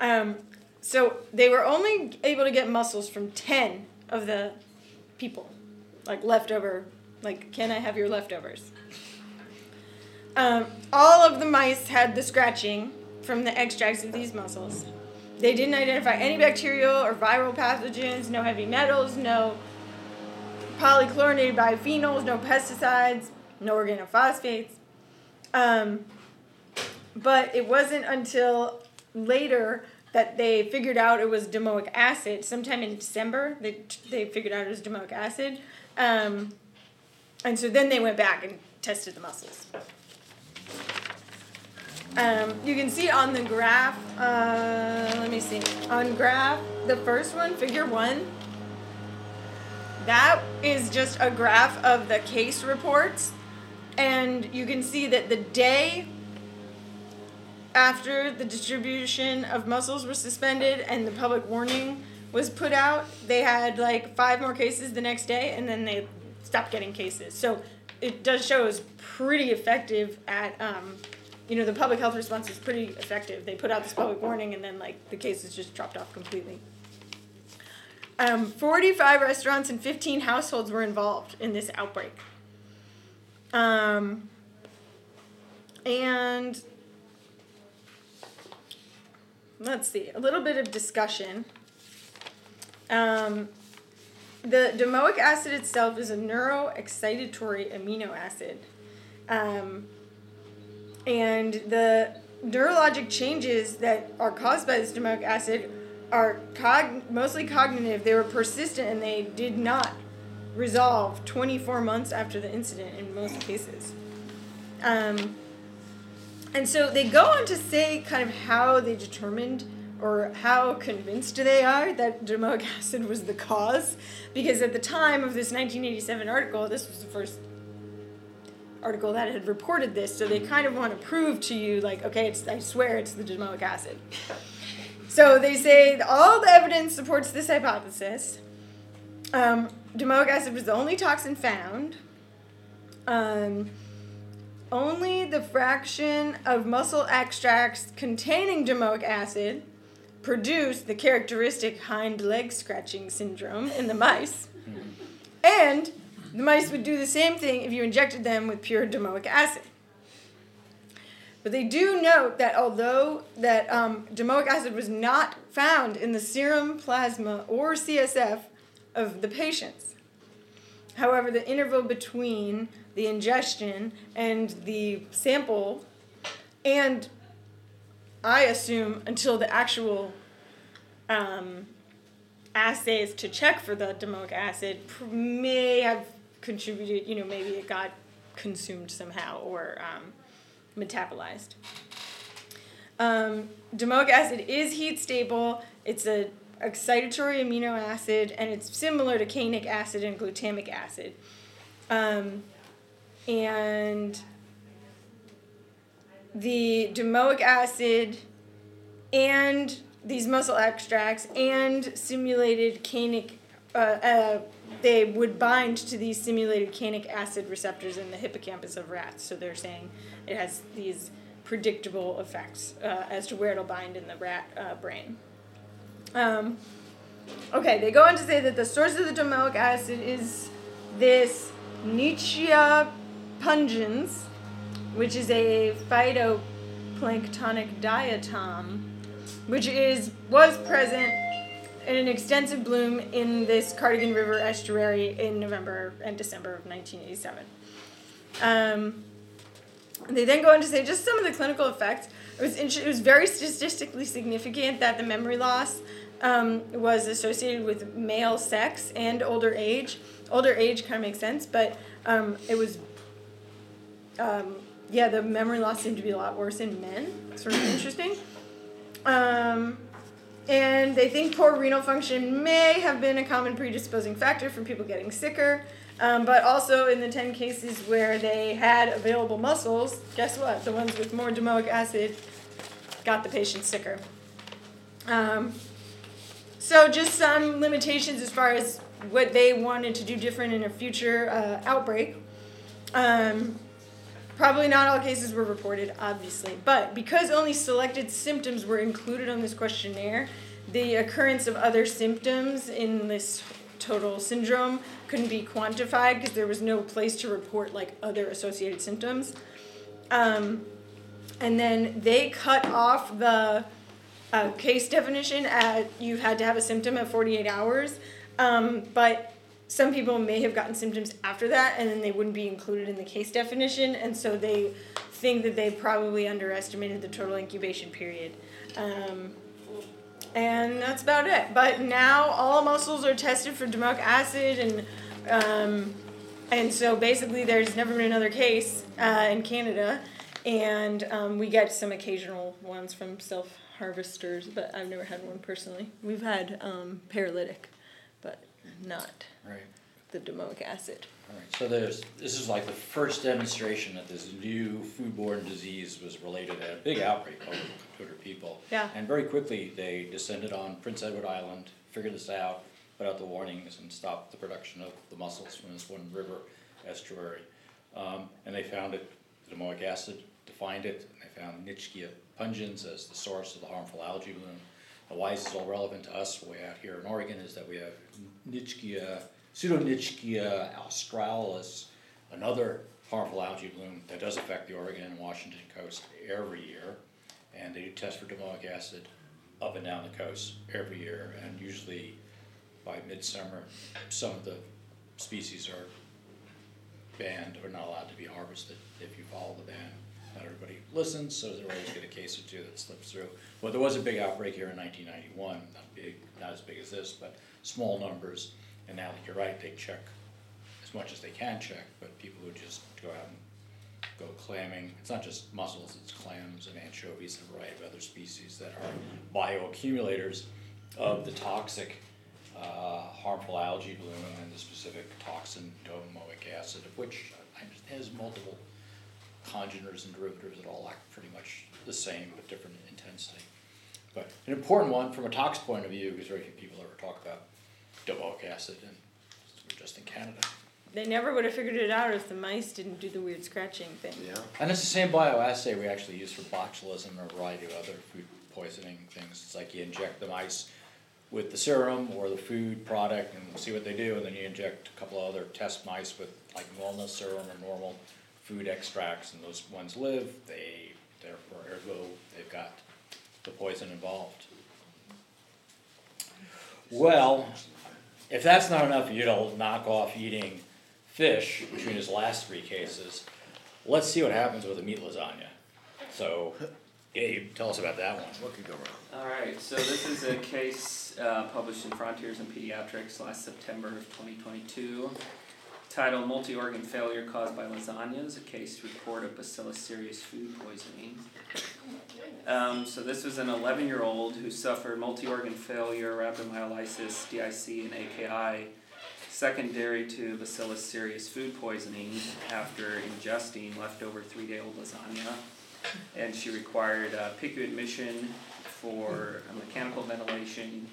Um, so they were only able to get mussels from 10 of the people, like leftover, like, can I have your leftovers? Um, all of the mice had the scratching from the extracts of these mussels. They didn't identify any bacterial or viral pathogens, no heavy metals, no polychlorinated biphenyls, no pesticides, no organophosphates. Um, but it wasn't until later that they figured out it was domoic acid. Sometime in December, they, they figured out it was domoic acid. Um, and so then they went back and tested the mussels. Um, you can see on the graph, uh, let me see, on graph, the first one, figure one, that is just a graph of the case reports. And you can see that the day after the distribution of mussels was suspended and the public warning was put out, they had like five more cases the next day and then they stopped getting cases. So it does show is pretty effective at um, you know, the public health response is pretty effective. They put out this public warning, and then like the cases just dropped off completely. Um, 45 restaurants and 15 households were involved in this outbreak. Um, and let's see, a little bit of discussion. Um, the domoic acid itself is a neuroexcitatory amino acid. Um, and the neurologic changes that are caused by this domoic acid are cog- mostly cognitive. They were persistent and they did not resolve 24 months after the incident in most cases. Um, and so they go on to say kind of how they determined or how convinced they are that domoic acid was the cause, because at the time of this 1987 article, this was the first article that had reported this, so they kind of want to prove to you, like, okay, it's, I swear it's the domoic acid. So they say all the evidence supports this hypothesis. Um, domoic acid was the only toxin found. Um, only the fraction of mussel extracts containing domoic acid produced the characteristic hind leg scratching syndrome in the mice. And the mice would do the same thing if you injected them with pure domoic acid. But they do note that although that um, domoic acid was not found in the serum, plasma, or CSF of the patients, however, the interval between the ingestion and the sample, and I assume until the actual um, assays to check for the domoic acid may have contributed, you know, maybe it got consumed somehow or um, metabolized. Um, domoic acid is heat stable. It's a excitatory amino acid, and it's similar to kainic acid and glutamic acid. Um, and the domoic acid and these mussel extracts and simulated kainic uh, uh, they would bind to these simulated kainic acid receptors in the hippocampus of rats. So they're saying it has these predictable effects uh, as to where it'll bind in the rat uh, brain. Um, okay, they go on to say that the source of the domoic acid is this Nitzschia pungens, which is a phytoplanktonic diatom, which is was present in an extensive bloom in this Cardigan River estuary in November and December of 1987. Um, they then go on to say just some of the clinical effects. It was, it was very statistically significant that the memory loss um, was associated with male sex and older age. Older age kind of makes sense, but um, it was, um, yeah, the memory loss seemed to be a lot worse in men. Sort of interesting. Um, and they think poor renal function may have been a common predisposing factor for people getting sicker. Um, but also in the 10 cases where they had available mussels, guess what? The ones with more domoic acid got the patient sicker. Um, so, just some limitations as far as what they wanted to do different in a future uh, outbreak. Um, probably not all cases were reported, obviously, but because only selected symptoms were included on this questionnaire, the occurrence of other symptoms in this total syndrome couldn't be quantified because there was no place to report like other associated symptoms. Um, and then they cut off the uh, case definition at you had to have a symptom at 48 hours. Um, but some people may have gotten symptoms after that and then they wouldn't be included in the case definition. And so they think that they probably underestimated the total incubation period. Um, and that's about it. But now all mussels are tested for domoic acid, and um, and so basically there's never been another case uh, in Canada, and um, we get some occasional ones from self harvesters, but I've never had one personally. We've had um, paralytic, not Right. the domoic acid. Alright, so there's, this is like the first demonstration that this new foodborne disease was related to a big outbreak over two hundred people. Yeah. And very quickly, they descended on Prince Edward Island, figured this out, put out the warnings and stopped the production of the mussels from this one river estuary. Um, and they found it, the domoic acid defined it, and they found Nitzschia pungens as the source of the harmful algae bloom. Now, why is this all relevant to us way out here in Oregon is that we have Nitzschia, Pseudonitzschia australis, another harmful algae bloom that does affect the Oregon and Washington coast every year. And they do test for domoic acid up and down the coast every year, and usually by midsummer, some of the species are banned or not allowed to be harvested if you follow the ban. Not everybody listens, so there always get a case or two that slips through. Well, there was a big outbreak here in nineteen ninety-one, not big, not as big as this, but small numbers. And now, that you're right, they check as much as they can check, but people who just go out and go clamming, it's not just mussels, it's clams and anchovies and a variety of other species that are bioaccumulators of the toxic uh, harmful algae bloom and the specific toxin domoic acid, of which has multiple congeners and derivatives that all act pretty much the same but different intensity. But an important one from a tox point of view, because very few people ever talk about domoic acid, and we're just in Canada. They never would have figured it out if the mice didn't do the weird scratching thing. Yeah. And it's the same bioassay we actually use for botulism and a variety of other food poisoning things. It's like you inject the mice with the serum or the food product and see what they do, and then you inject a couple of other test mice with like normal serum or normal food extracts, and those ones live, they, therefore ergo, they've got the poison involved. Well, if that's not enough for you to knock off eating fish between his last three cases, let's see what happens with a meat lasagna. So, Gabe, tell us about that one. What could go wrong? Alright, so this is a case uh, published in Frontiers in Pediatrics last September of 2022. Titled Multi Organ Failure Caused by Lasagnas, a case report of Bacillus cereus food poisoning. Um, so, this was an 11 year old who suffered multi organ failure, rhabdomyolysis, DIC, and AKI secondary to Bacillus cereus food poisoning after ingesting leftover three day old lasagna and she required uh, PICU admission for mechanical ventilation,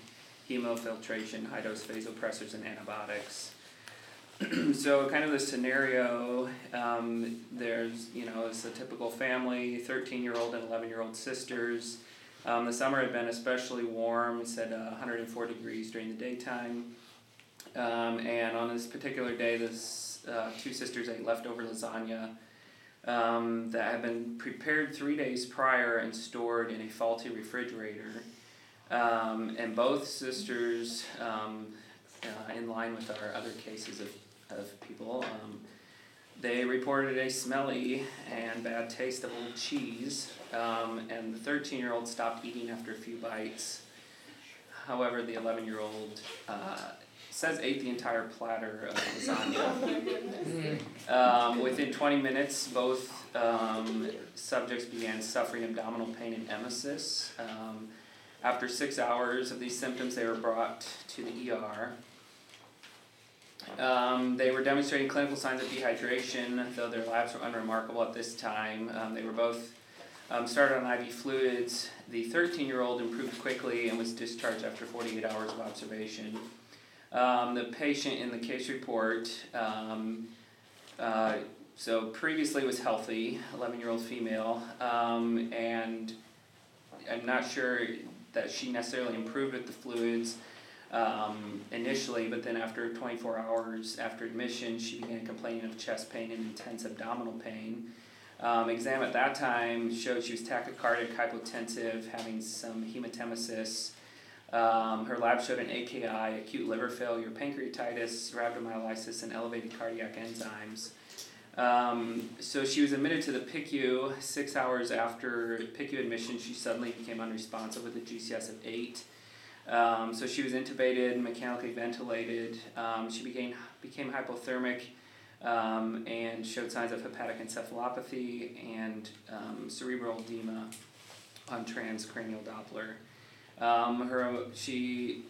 hemofiltration, high dose vasopressors, and antibiotics. *clears throat* so, kind of the scenario um, there's, you know, it's a typical family 13 year old and 11 year old sisters. Um, the summer had been especially warm, it's at uh, 104 degrees during the daytime. Um, and on this particular day, this uh, two sisters ate leftover lasagna um, that had been prepared three days prior and stored in a faulty refrigerator. Um, and both sisters, um, uh, in line with our other cases of, of people, um, they reported a smelly and bad taste of old cheese. Um, and the 13 year old stopped eating after a few bites. However, the 11 year old uh, says ate the entire platter of lasagna. *laughs* um, within 20 minutes, both um, subjects began suffering abdominal pain and emesis. Um, After six hours of these symptoms, they were brought to the ER. Um, they were demonstrating clinical signs of dehydration, though their labs were unremarkable at this time. Um, they were both um, started on IV fluids. The 13 year old improved quickly and was discharged after 48 hours of observation. Um, the patient in the case report, um, uh, so previously was healthy, 11 year old female, um, and I'm not sure that she necessarily improved with the fluids um, initially, but then after 24 hours after admission, she began complaining of chest pain and intense abdominal pain. Um, exam at that time showed she was tachycardic, hypotensive, having some hematemesis. Um, her lab showed an AKI, acute liver failure, pancreatitis, rhabdomyolysis, and elevated cardiac enzymes. Um, so she was admitted to the PICU. Six hours after PICU admission, she suddenly became unresponsive with a GCS of 8. Um, so she was intubated, mechanically ventilated. Um, she became, became hypothermic um, and showed signs of hepatic encephalopathy and um, cerebral edema on transcranial Doppler. Um, her, she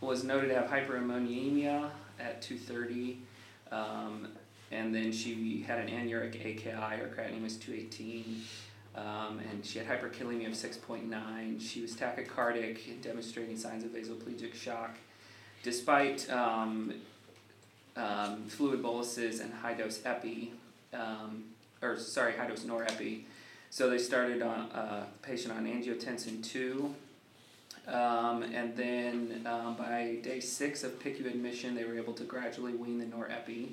was noted to have hyperammonemia at 230, um, and then she had an anuric AKI, her creatinine was 218, um, and she had hyperkalemia of 6.9. She was tachycardic, demonstrating signs of vasoplegic shock. Despite um, um, fluid boluses and high dose epi, um, or sorry, high dose norepi. So they started on a uh, patient on angiotensin 2. Um, and then um, by day six of PICU admission, they were able to gradually wean the norepi.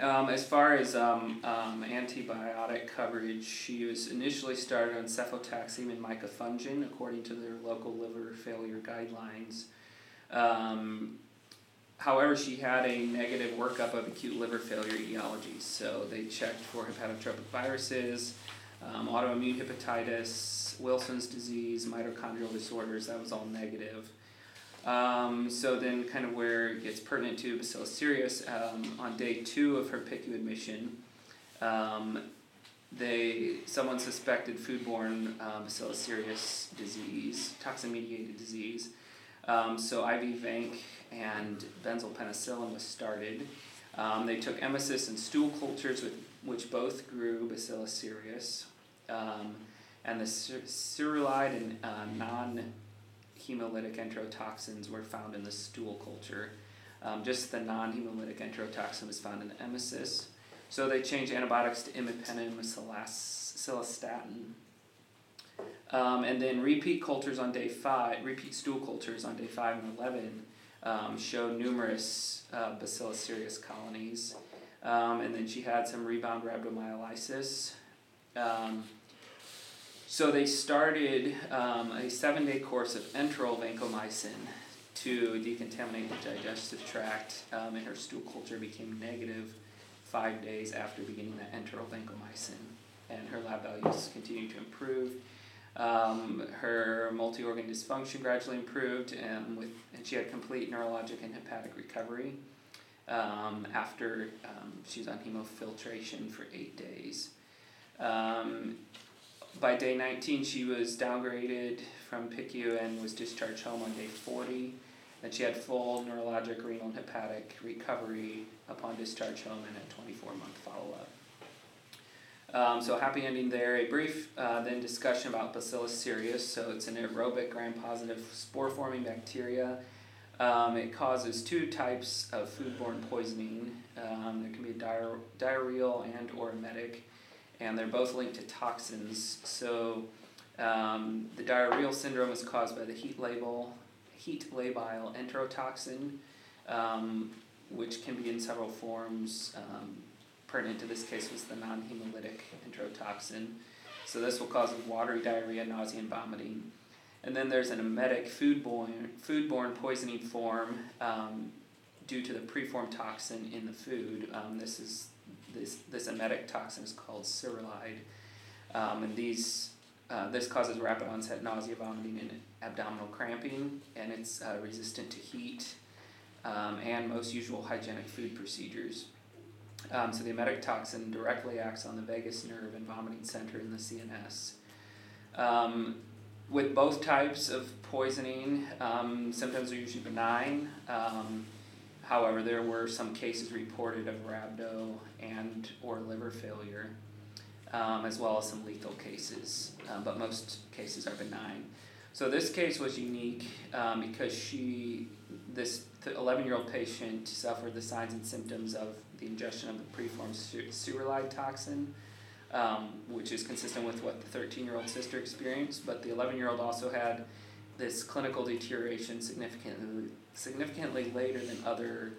Um, as far as um, um, antibiotic coverage, she was initially started on cefotaxime and micafungin according to their local liver failure guidelines. Um, however, she had a negative workup of acute liver failure etiologies, so they checked for hepatotropic viruses, um, autoimmune hepatitis, Wilson's disease, mitochondrial disorders, that was all negative. Um, so then, kind of where it gets pertinent to Bacillus cereus, um, on day two of her PICU admission, um, they someone suspected foodborne um, Bacillus cereus disease, toxin-mediated disease. Um, so IV vanc and benzyl penicillin was started. Um, they took emesis and stool cultures, with, which both grew Bacillus cereus. And the cereulide and uh, non hemolytic enterotoxins were found in the stool culture. Um, just the non hemolytic enterotoxin was found in the emesis. So they changed antibiotics to imipenem, cilastatin. Um, and then repeat cultures on day five, repeat stool cultures on day five and 11 um, showed numerous uh, Bacillus cereus colonies. Um, and then she had some rebound rhabdomyolysis. Um, so they started um, a seven day course of enteral vancomycin to decontaminate the digestive tract, um, and her stool culture became negative five days after beginning the enteral vancomycin. And her lab values continued to improve. Um, her multi organ dysfunction gradually improved, and, with, and she had complete neurologic and hepatic recovery um, after um, she was on hemofiltration for eight days. Um, by day 19, she was downgraded from PICU and was discharged home on day 40. And she had full neurologic, renal, and hepatic recovery upon discharge home and a 24 month follow up. Um, so, happy ending there. A brief uh, then discussion about Bacillus cereus. So, it's an aerobic gram positive spore forming bacteria. Um, it causes two types of foodborne poisoning. Um, there can be diar- diarrheal and or emetic and they're both linked to toxins. So um, the diarrheal syndrome is caused by the heat label, heat labile enterotoxin, um, which can be in several forms. Um, pertinent to this case was the non-hemolytic enterotoxin. So this will cause watery diarrhea, nausea, and vomiting. And then there's an emetic foodborne, foodborne poisoning form um, due to the preformed toxin in the food. Um, this is this, this emetic toxin is called cereulide. Um, and these, uh, this causes rapid onset nausea, vomiting, and abdominal cramping, and it's uh, resistant to heat um, and most usual hygienic food procedures. Um, so the emetic toxin directly acts on the vagus nerve and vomiting center in the CNS. Um, with both types of poisoning, um, symptoms are usually benign. Um, however, there were some cases reported of rhabdo and or liver failure, um, as well as some lethal cases, uh, but most cases are benign. So this case was unique um, because she, this 11 year old patient suffered the signs and symptoms of the ingestion of the preformed cereulide toxin, um, which is consistent with what the 13 year old sister experienced. But the 11 year old also had this clinical deterioration significantly, significantly later than other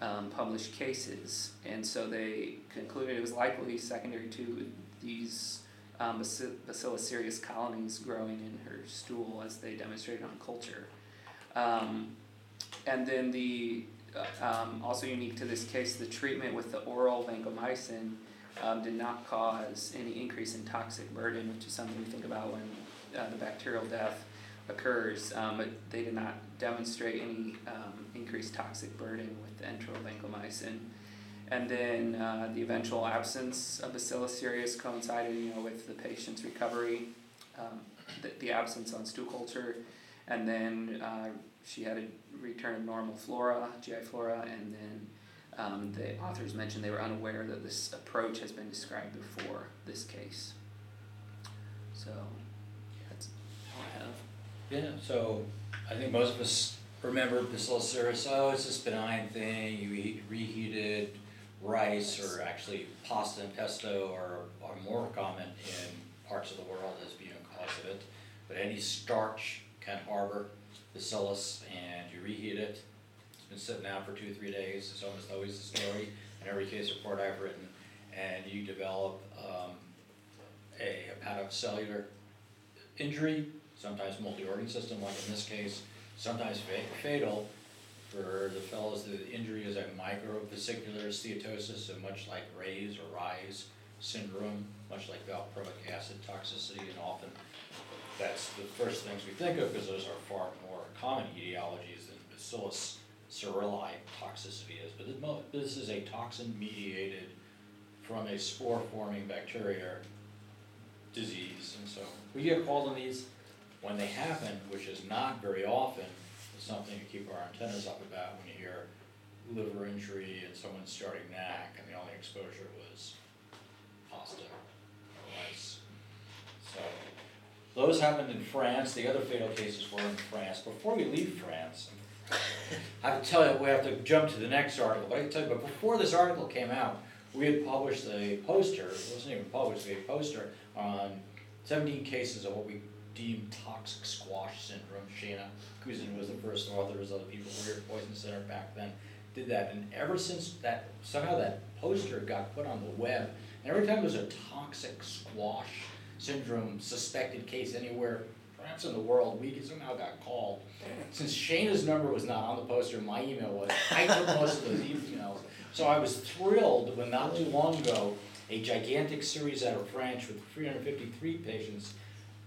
um, published cases. And so they concluded it was likely secondary to these um, Bacillus cereus colonies growing in her stool as they demonstrated on culture. Um, and then the uh, um, also unique to this case, the treatment with the oral vancomycin um, did not cause any increase in toxic burden, which is something we think about when uh, the bacterial death occurs. Um, but they did not demonstrate any um, increased toxic burden with the. And then uh, the eventual absence of Bacillus cereus coincided, you know, with the patient's recovery, um, the, the absence on stool culture, and then uh, she had a return of normal flora, GI flora, and then um, the authors mentioned they were unaware that this approach has been described before this case. So that's all I have. Yeah, so I think most of us remember Bacillus oh, it's this benign thing, you eat reheated rice or actually pasta and pesto are, are more common in parts of the world as being a cause of it. But any starch can harbor bacillus and you reheat it. It's been sitting out for two, or three days, it's almost always the story in every case report I've written. And you develop um, a hepatocellular injury, sometimes multi-organ system, like in this case, sometimes fa- fatal. For the fellows, the injury is a microvesicular steatosis, so much like Ray's or Rye's syndrome, much like valproic acid toxicity, and often that's the first things we think of, because those are far more common etiologies than Bacillus cereuli toxicity is. But this this is a toxin mediated from a spore forming bacteria disease, and so we get called on these when they happen, which is not very often, is something to keep our antennas up about when you hear liver injury and someone starting NAC and the only exposure was pasta or rice. So, those happened in France, the other fatal cases were in France. Before we leave France, I have to tell you, we have to jump to the next article, but I can tell you, but before this article came out, we had published a poster, it wasn't even published, we had a poster on seventeen cases of what we deem toxic squash syndrome. Shana Kuzin was the first author, as other people were at Poison Center back then, did that. And ever since that, somehow that poster got put on the web, and every time there's a toxic squash syndrome suspected case anywhere, perhaps in the world, we somehow got called. Since Shana's number was not on the poster, my email was, I took most of those emails. So I was thrilled when not too long ago, a gigantic series out of France with three hundred fifty-three patients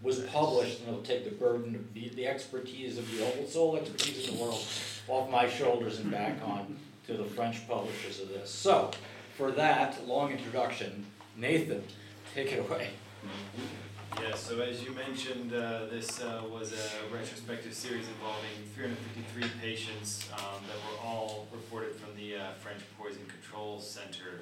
was published, and it'll take the burden of the, the expertise of the whole sole expertise in the world off my shoulders and back on to the French publishers of this. So, for that long introduction, Nathan, take it away. Yeah, so as you mentioned, uh, this uh, was a retrospective series involving 353 patients um, that were all reported from the uh, French Poison Control Center.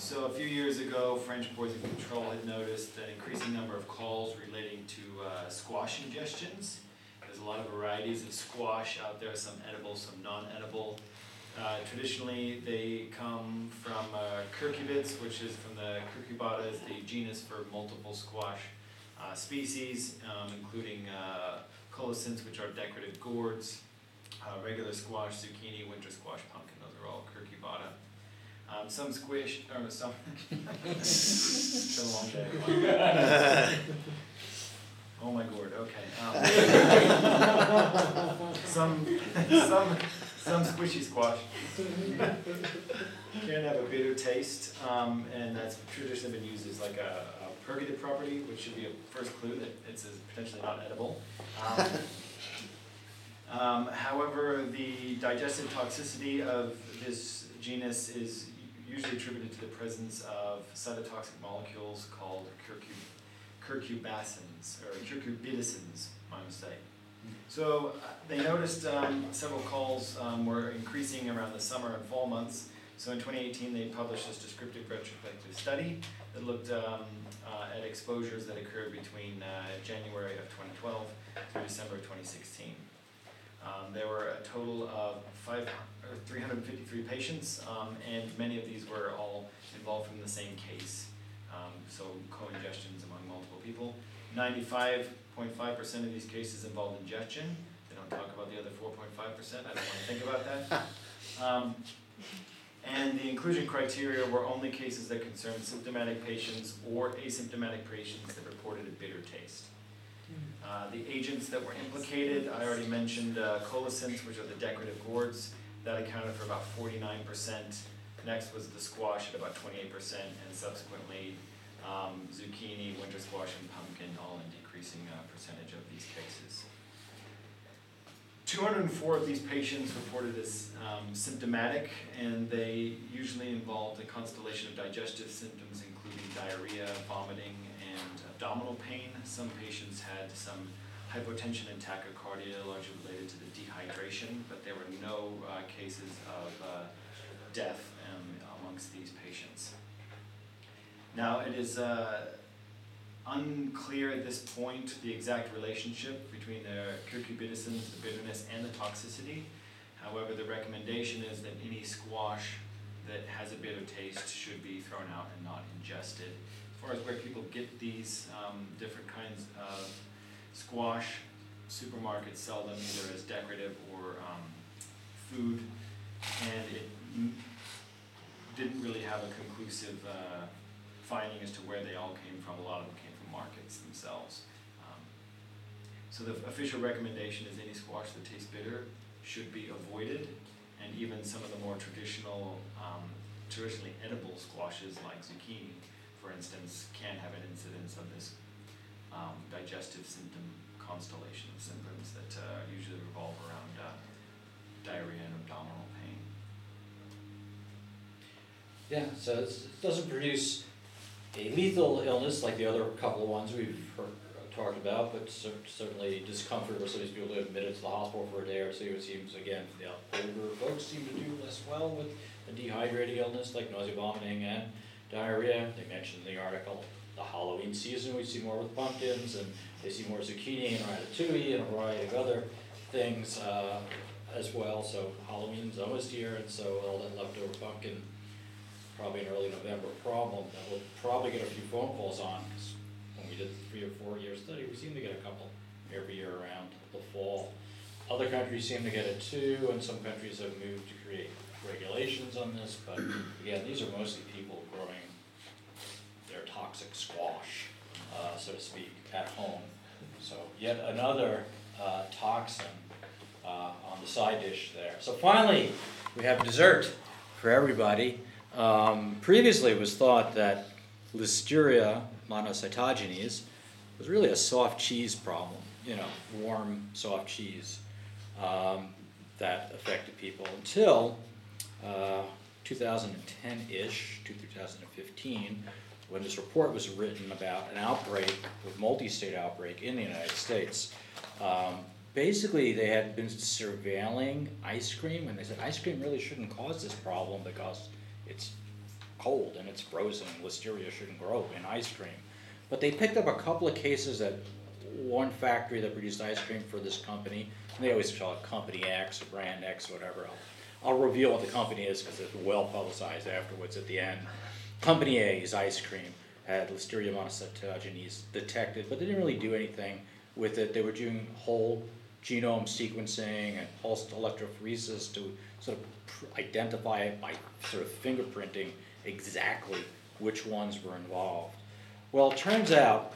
So a few years ago, French Poison Control had noticed an increasing number of calls relating to uh, squash ingestions. There's a lot of varieties of squash out there, some edible, some non-edible. Uh, traditionally, they come from uh, which is from the curcubata, the genus for multiple squash uh, species, um, including uh, colocynths, which are decorative gourds, uh, regular squash, zucchini, winter squash, pumpkin. Those are all curcubata. Um, some squish, or some. it's been a long day. *laughs* oh my gourd. Okay. Um, *laughs* some, some, some squishy squash can have a bitter taste, um, and that's traditionally been used as like a, a purgative property, which should be a first clue that it's potentially not edible. Um, um, however, the digestive toxicity of this genus is usually attributed to the presence of cytotoxic molecules called curcu- curcubasins, or cucurbitacins, my mistake. So uh, they noticed um, several calls um, were increasing around the summer and fall months. So in 2018, they published this descriptive retrospective study that looked um, uh, at exposures that occurred between uh, January of 2012 through December of 2016. Um, there were a total of five, or 353 patients, um, and many of these were all involved from the same case. Um, so co-ingestions among multiple people. 95.5% of these cases involved ingestion. They don't talk about the other 4.5%. I don't want to think about that. *laughs* Um, and the inclusion criteria were only cases that concerned symptomatic patients or asymptomatic patients that reported a bitter taste. Uh, the agents that were implicated, I already mentioned uh, which are the decorative gourds, that accounted for about forty-nine percent. Next was the squash at about twenty-eight percent, and subsequently um, zucchini, winter squash, and pumpkin, all in decreasing uh, percentage of these cases. Two hundred and four of these patients reported as um, symptomatic, and they usually involved a constellation of digestive symptoms, including diarrhea, vomiting, abdominal pain. Some patients had some hypotension and tachycardia, largely related to the dehydration, but there were no uh, cases of uh, death um, amongst these patients. Now, it is uh, unclear at this point the exact relationship between the cucurbitacins, the bitterness, and the toxicity. However, the recommendation is that any squash that has a bitter taste should be thrown out and not ingested. As far as where people get these um, different kinds of squash, supermarkets sell them either as decorative or um, food, and it didn't really have a conclusive uh, finding as to where they all came from. A lot of them came from markets themselves. Um, so the official recommendation is any squash that tastes bitter should be avoided, and even some of the more traditional, um, traditionally edible squashes like zucchini, for instance, can have an incidence of this um, digestive symptom constellation of symptoms that uh, usually revolve around uh, diarrhea and abdominal pain. Yeah, so it doesn't produce a lethal illness like the other couple of ones we've heard, talked about, but cer- certainly discomfort where some of these people admitted to the hospital for a day or two. It seems, again, the older folks seem to do less well with a dehydrated illness like nausea, vomiting, and diarrhea. They mentioned in the article the Halloween season, we see more with pumpkins, and they see more zucchini and ratatouille and a variety of other things uh, as well. So Halloween's almost here, and so all that leftover pumpkin probably an early November problem that we'll probably get a few phone calls on, when we did the three or four year study, we seem to get a couple every year around the fall. Other countries seem to get it too, and some countries have moved to create regulations on this, but again, these are mostly people growing their toxic squash, uh, so to speak, at home. So yet another, uh, toxin, uh, on the side dish there. So finally, we have dessert for everybody. Um, previously, it was thought that Listeria monocytogenes was really a soft cheese problem, you know, warm, soft cheese um, that affected people until uh, 2010-ish to 2015, when this report was written about an outbreak, a multi-state outbreak in the United States. Um, basically, they had been surveilling ice cream, and they said ice cream really shouldn't cause this problem because it's cold and it's frozen. And listeria shouldn't grow in ice cream. But they picked up a couple of cases at one factory that produced ice cream for this company. And they always call it Company X or Brand X whatever. I'll, reveal what the company is because it's well publicized afterwards at the end. Company A's ice cream had Listeria monocytogenes detected, but they didn't really do anything with it. They were doing whole genome sequencing and pulsed electrophoresis to sort of identify it by sort of fingerprinting exactly which ones were involved. Well, it turns out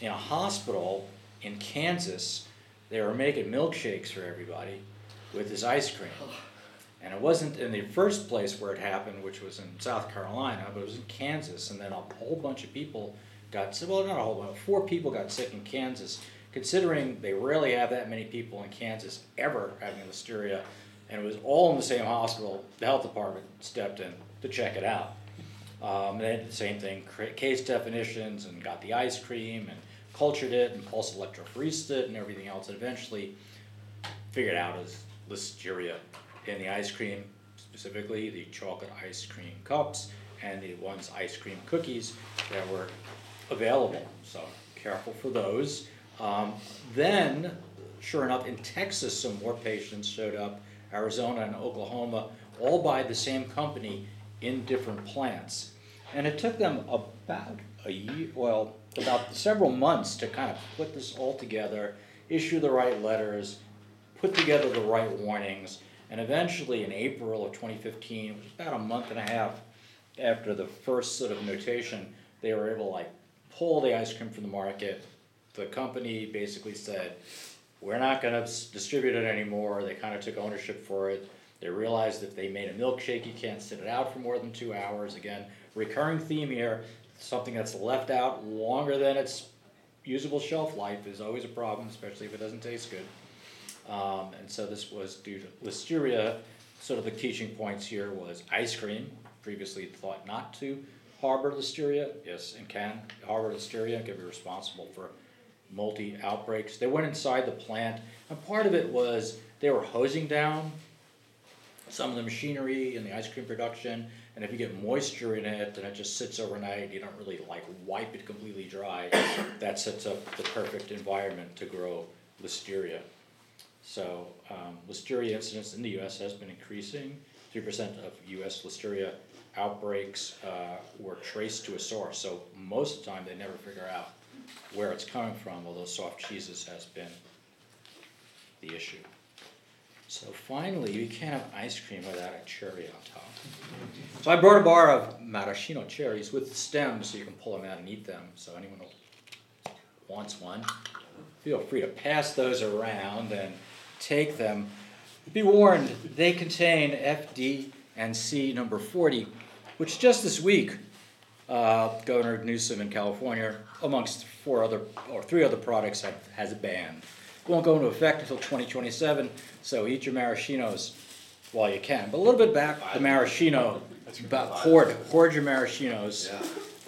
in a hospital in Kansas, they were making milkshakes for everybody with this ice cream. Oh. And it wasn't in the first place where it happened, which was in South Carolina, but it was in Kansas. And then a whole bunch of people got sick. Well, not a whole bunch, four people got sick in Kansas, considering they rarely have that many people in Kansas ever having listeria. And it was all in the same hospital. The health department stepped in to check it out. Um, they did the same thing, case definitions, and got the ice cream, and cultured it and pulse electrophoresed it and everything else, and eventually figured out as listeria in the ice cream, specifically the chocolate ice cream cups and the ones ice cream cookies that were available. So careful for those. Um, then, sure enough, in Texas, some more patients showed up, Arizona and Oklahoma, all by the same company in different plants. And it took them about a year, well, about several months to kind of put this all together, issue the right letters, put together the right warnings, and eventually in April of 2015, which was about a month and a half after the first sort of notation, they were able to like pull the ice cream from the market. The company basically said, we're not gonna distribute it anymore. They kind of took ownership for it. They realized if they made a milkshake, you can't sit it out for more than two hours. Again, recurring theme here, something that's left out longer than its usable shelf life is always a problem, especially if it doesn't taste good. Um, and so this was due to listeria. Sort of the teaching points here was ice cream, previously thought not to harbor listeria, yes, and can harbor listeria, and can be responsible for multi outbreaks. They went inside the plant, and part of it was they were hosing down some of the machinery in the ice cream production, and if you get moisture in it, then it just sits overnight, you don't really like wipe it completely dry. That sets up the perfect environment to grow listeria. So, um, listeria incidence in the US has been increasing. Three percent of US listeria outbreaks, uh, were traced to a source, so most of the time they never figure out where it's coming from, although soft cheeses has been the issue. So finally, you can't have ice cream without a cherry on top. So I brought a bar of maraschino cherries with the stems so you can pull them out and eat them. So anyone who wants one, feel free to pass those around and take them. Be warned, they contain FD and C number 40, which just this week, uh, Governor Newsom in California, amongst four other or three other products, have, has banned. Won't go into effect until 2027, so eat your maraschinos while you can. But a little bit back, the maraschino, about hoard, hoard your maraschinos.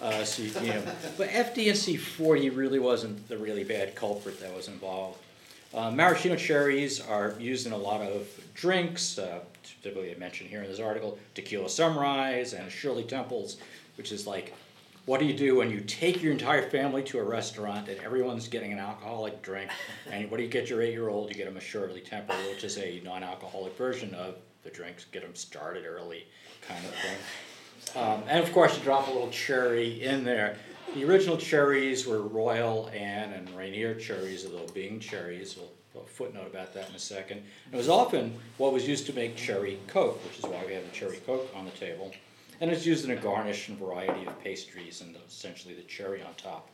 Uh, so you, you know, but FD&C 40 really wasn't the really bad culprit that was involved. Uh, maraschino cherries are used in a lot of drinks, uh, typically mentioned here in this article, tequila sunrise and Shirley Temples, which is like, what do you do when you take your entire family to a restaurant and everyone's getting an alcoholic drink? And what do you get your eight-year-old? You get them a Shirley Temple, which is a non-alcoholic version of the drinks, get them started early kind of thing. Um, and of course, you drop a little cherry in there. The original cherries were Royal Anne and Rainier cherries, although Bing cherries. We'll put a footnote about that in a second. It was often what was used to make cherry coke, which is why we have the cherry coke on the table. And it's used in a garnish and variety of pastries and essentially the cherry on top.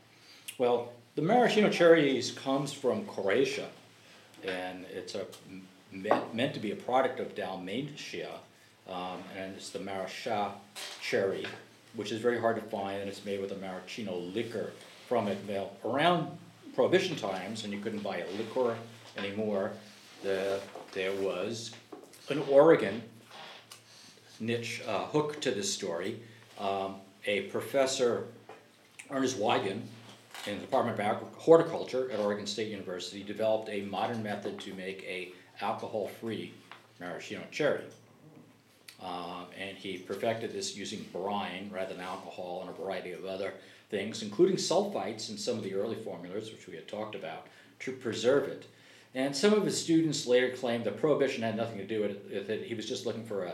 Well, the maraschino cherries comes from Croatia, and it's a meant, meant to be a product of Dalmatia, um, and it's the Marasca cherry, which is very hard to find, and it's made with a maraschino liquor from it. Now, around Prohibition times, and you couldn't buy a liquor anymore, the, there was an Oregon niche uh, hook to this story. Um, a professor, Ernest Wiegand, in the Department of Horticulture at Oregon State University, developed a modern method to make a alcohol-free maraschino cherry. Uh, and he perfected this using brine rather than alcohol and a variety of other things, including sulfites in some of the early formulas, which we had talked about, to preserve it. And some of his students later claimed that prohibition had nothing to do with it. He was just looking for a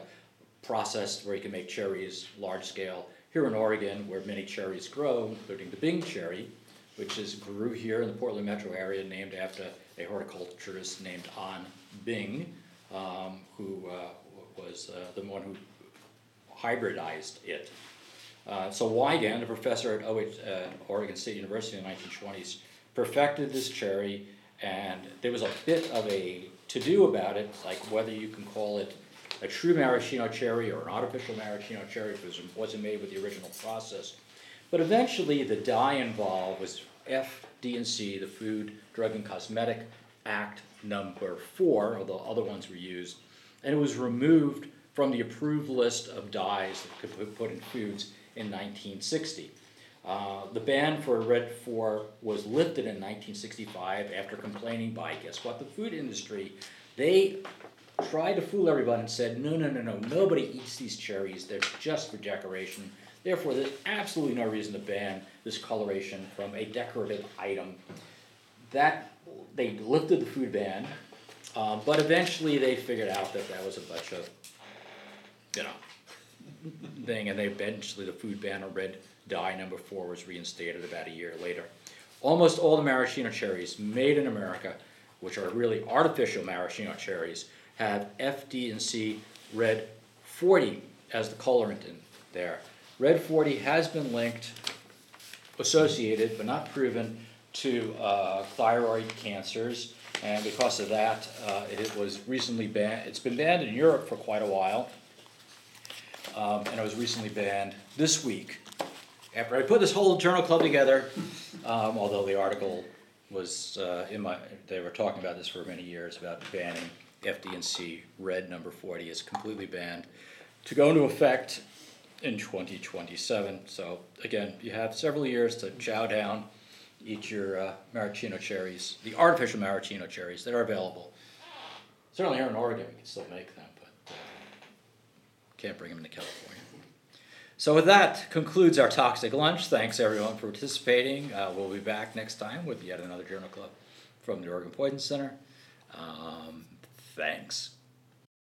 process where he could make cherries large scale. Here in Oregon, where many cherries grow, including the Bing cherry, which is grew here in the Portland metro area, named after a horticulturist named An Bing, um, who uh, was uh, the one who hybridized it. Uh, so Wiegand, a professor at OH, uh, Oregon State University in the 1920s, perfected this cherry, and there was a bit of a to-do about it, like whether you can call it a true maraschino cherry or an artificial maraschino cherry, because it wasn't made with the original process. But eventually, the dye involved was FD&C, the Food, Drug, and Cosmetic Act number four, although other ones were used, and it was removed from the approved list of dyes that could be put in foods in 1960. Uh, the ban for Red 4 was lifted in 1965 after complaining by, guess what, the food industry. They tried to fool everybody and said, no, no, no, no, nobody eats these cherries, they're just for decoration. Therefore, there's absolutely no reason to ban this coloration from a decorative item. That, they lifted the food ban, um, but eventually they figured out that that was a bunch of, you know, thing, and they eventually, the food ban of red dye number four was reinstated about a year later. Almost all the maraschino cherries made in America, which are really artificial maraschino cherries, have FD and C red forty as the colorant in there. Red forty has been linked, associated but not proven to uh, thyroid cancers, and because of that, uh, it was recently banned. It's been banned in Europe for quite a while, um, and it was recently banned this week. After I put this whole journal club together, um, although the article was uh, in my, they were talking about this for many years about banning FD&C red number forty is completely banned to go into effect in twenty twenty-seven. So again, you have several years to chow down, eat your uh, maraschino cherries, the artificial maraschino cherries that are available. Certainly here in Oregon, we can still make them, but uh, can't bring them into California. So with that concludes our toxic lunch. Thanks everyone for participating. Uh, we'll be back next time with yet another journal club from the Oregon Poison Center. Um, thanks.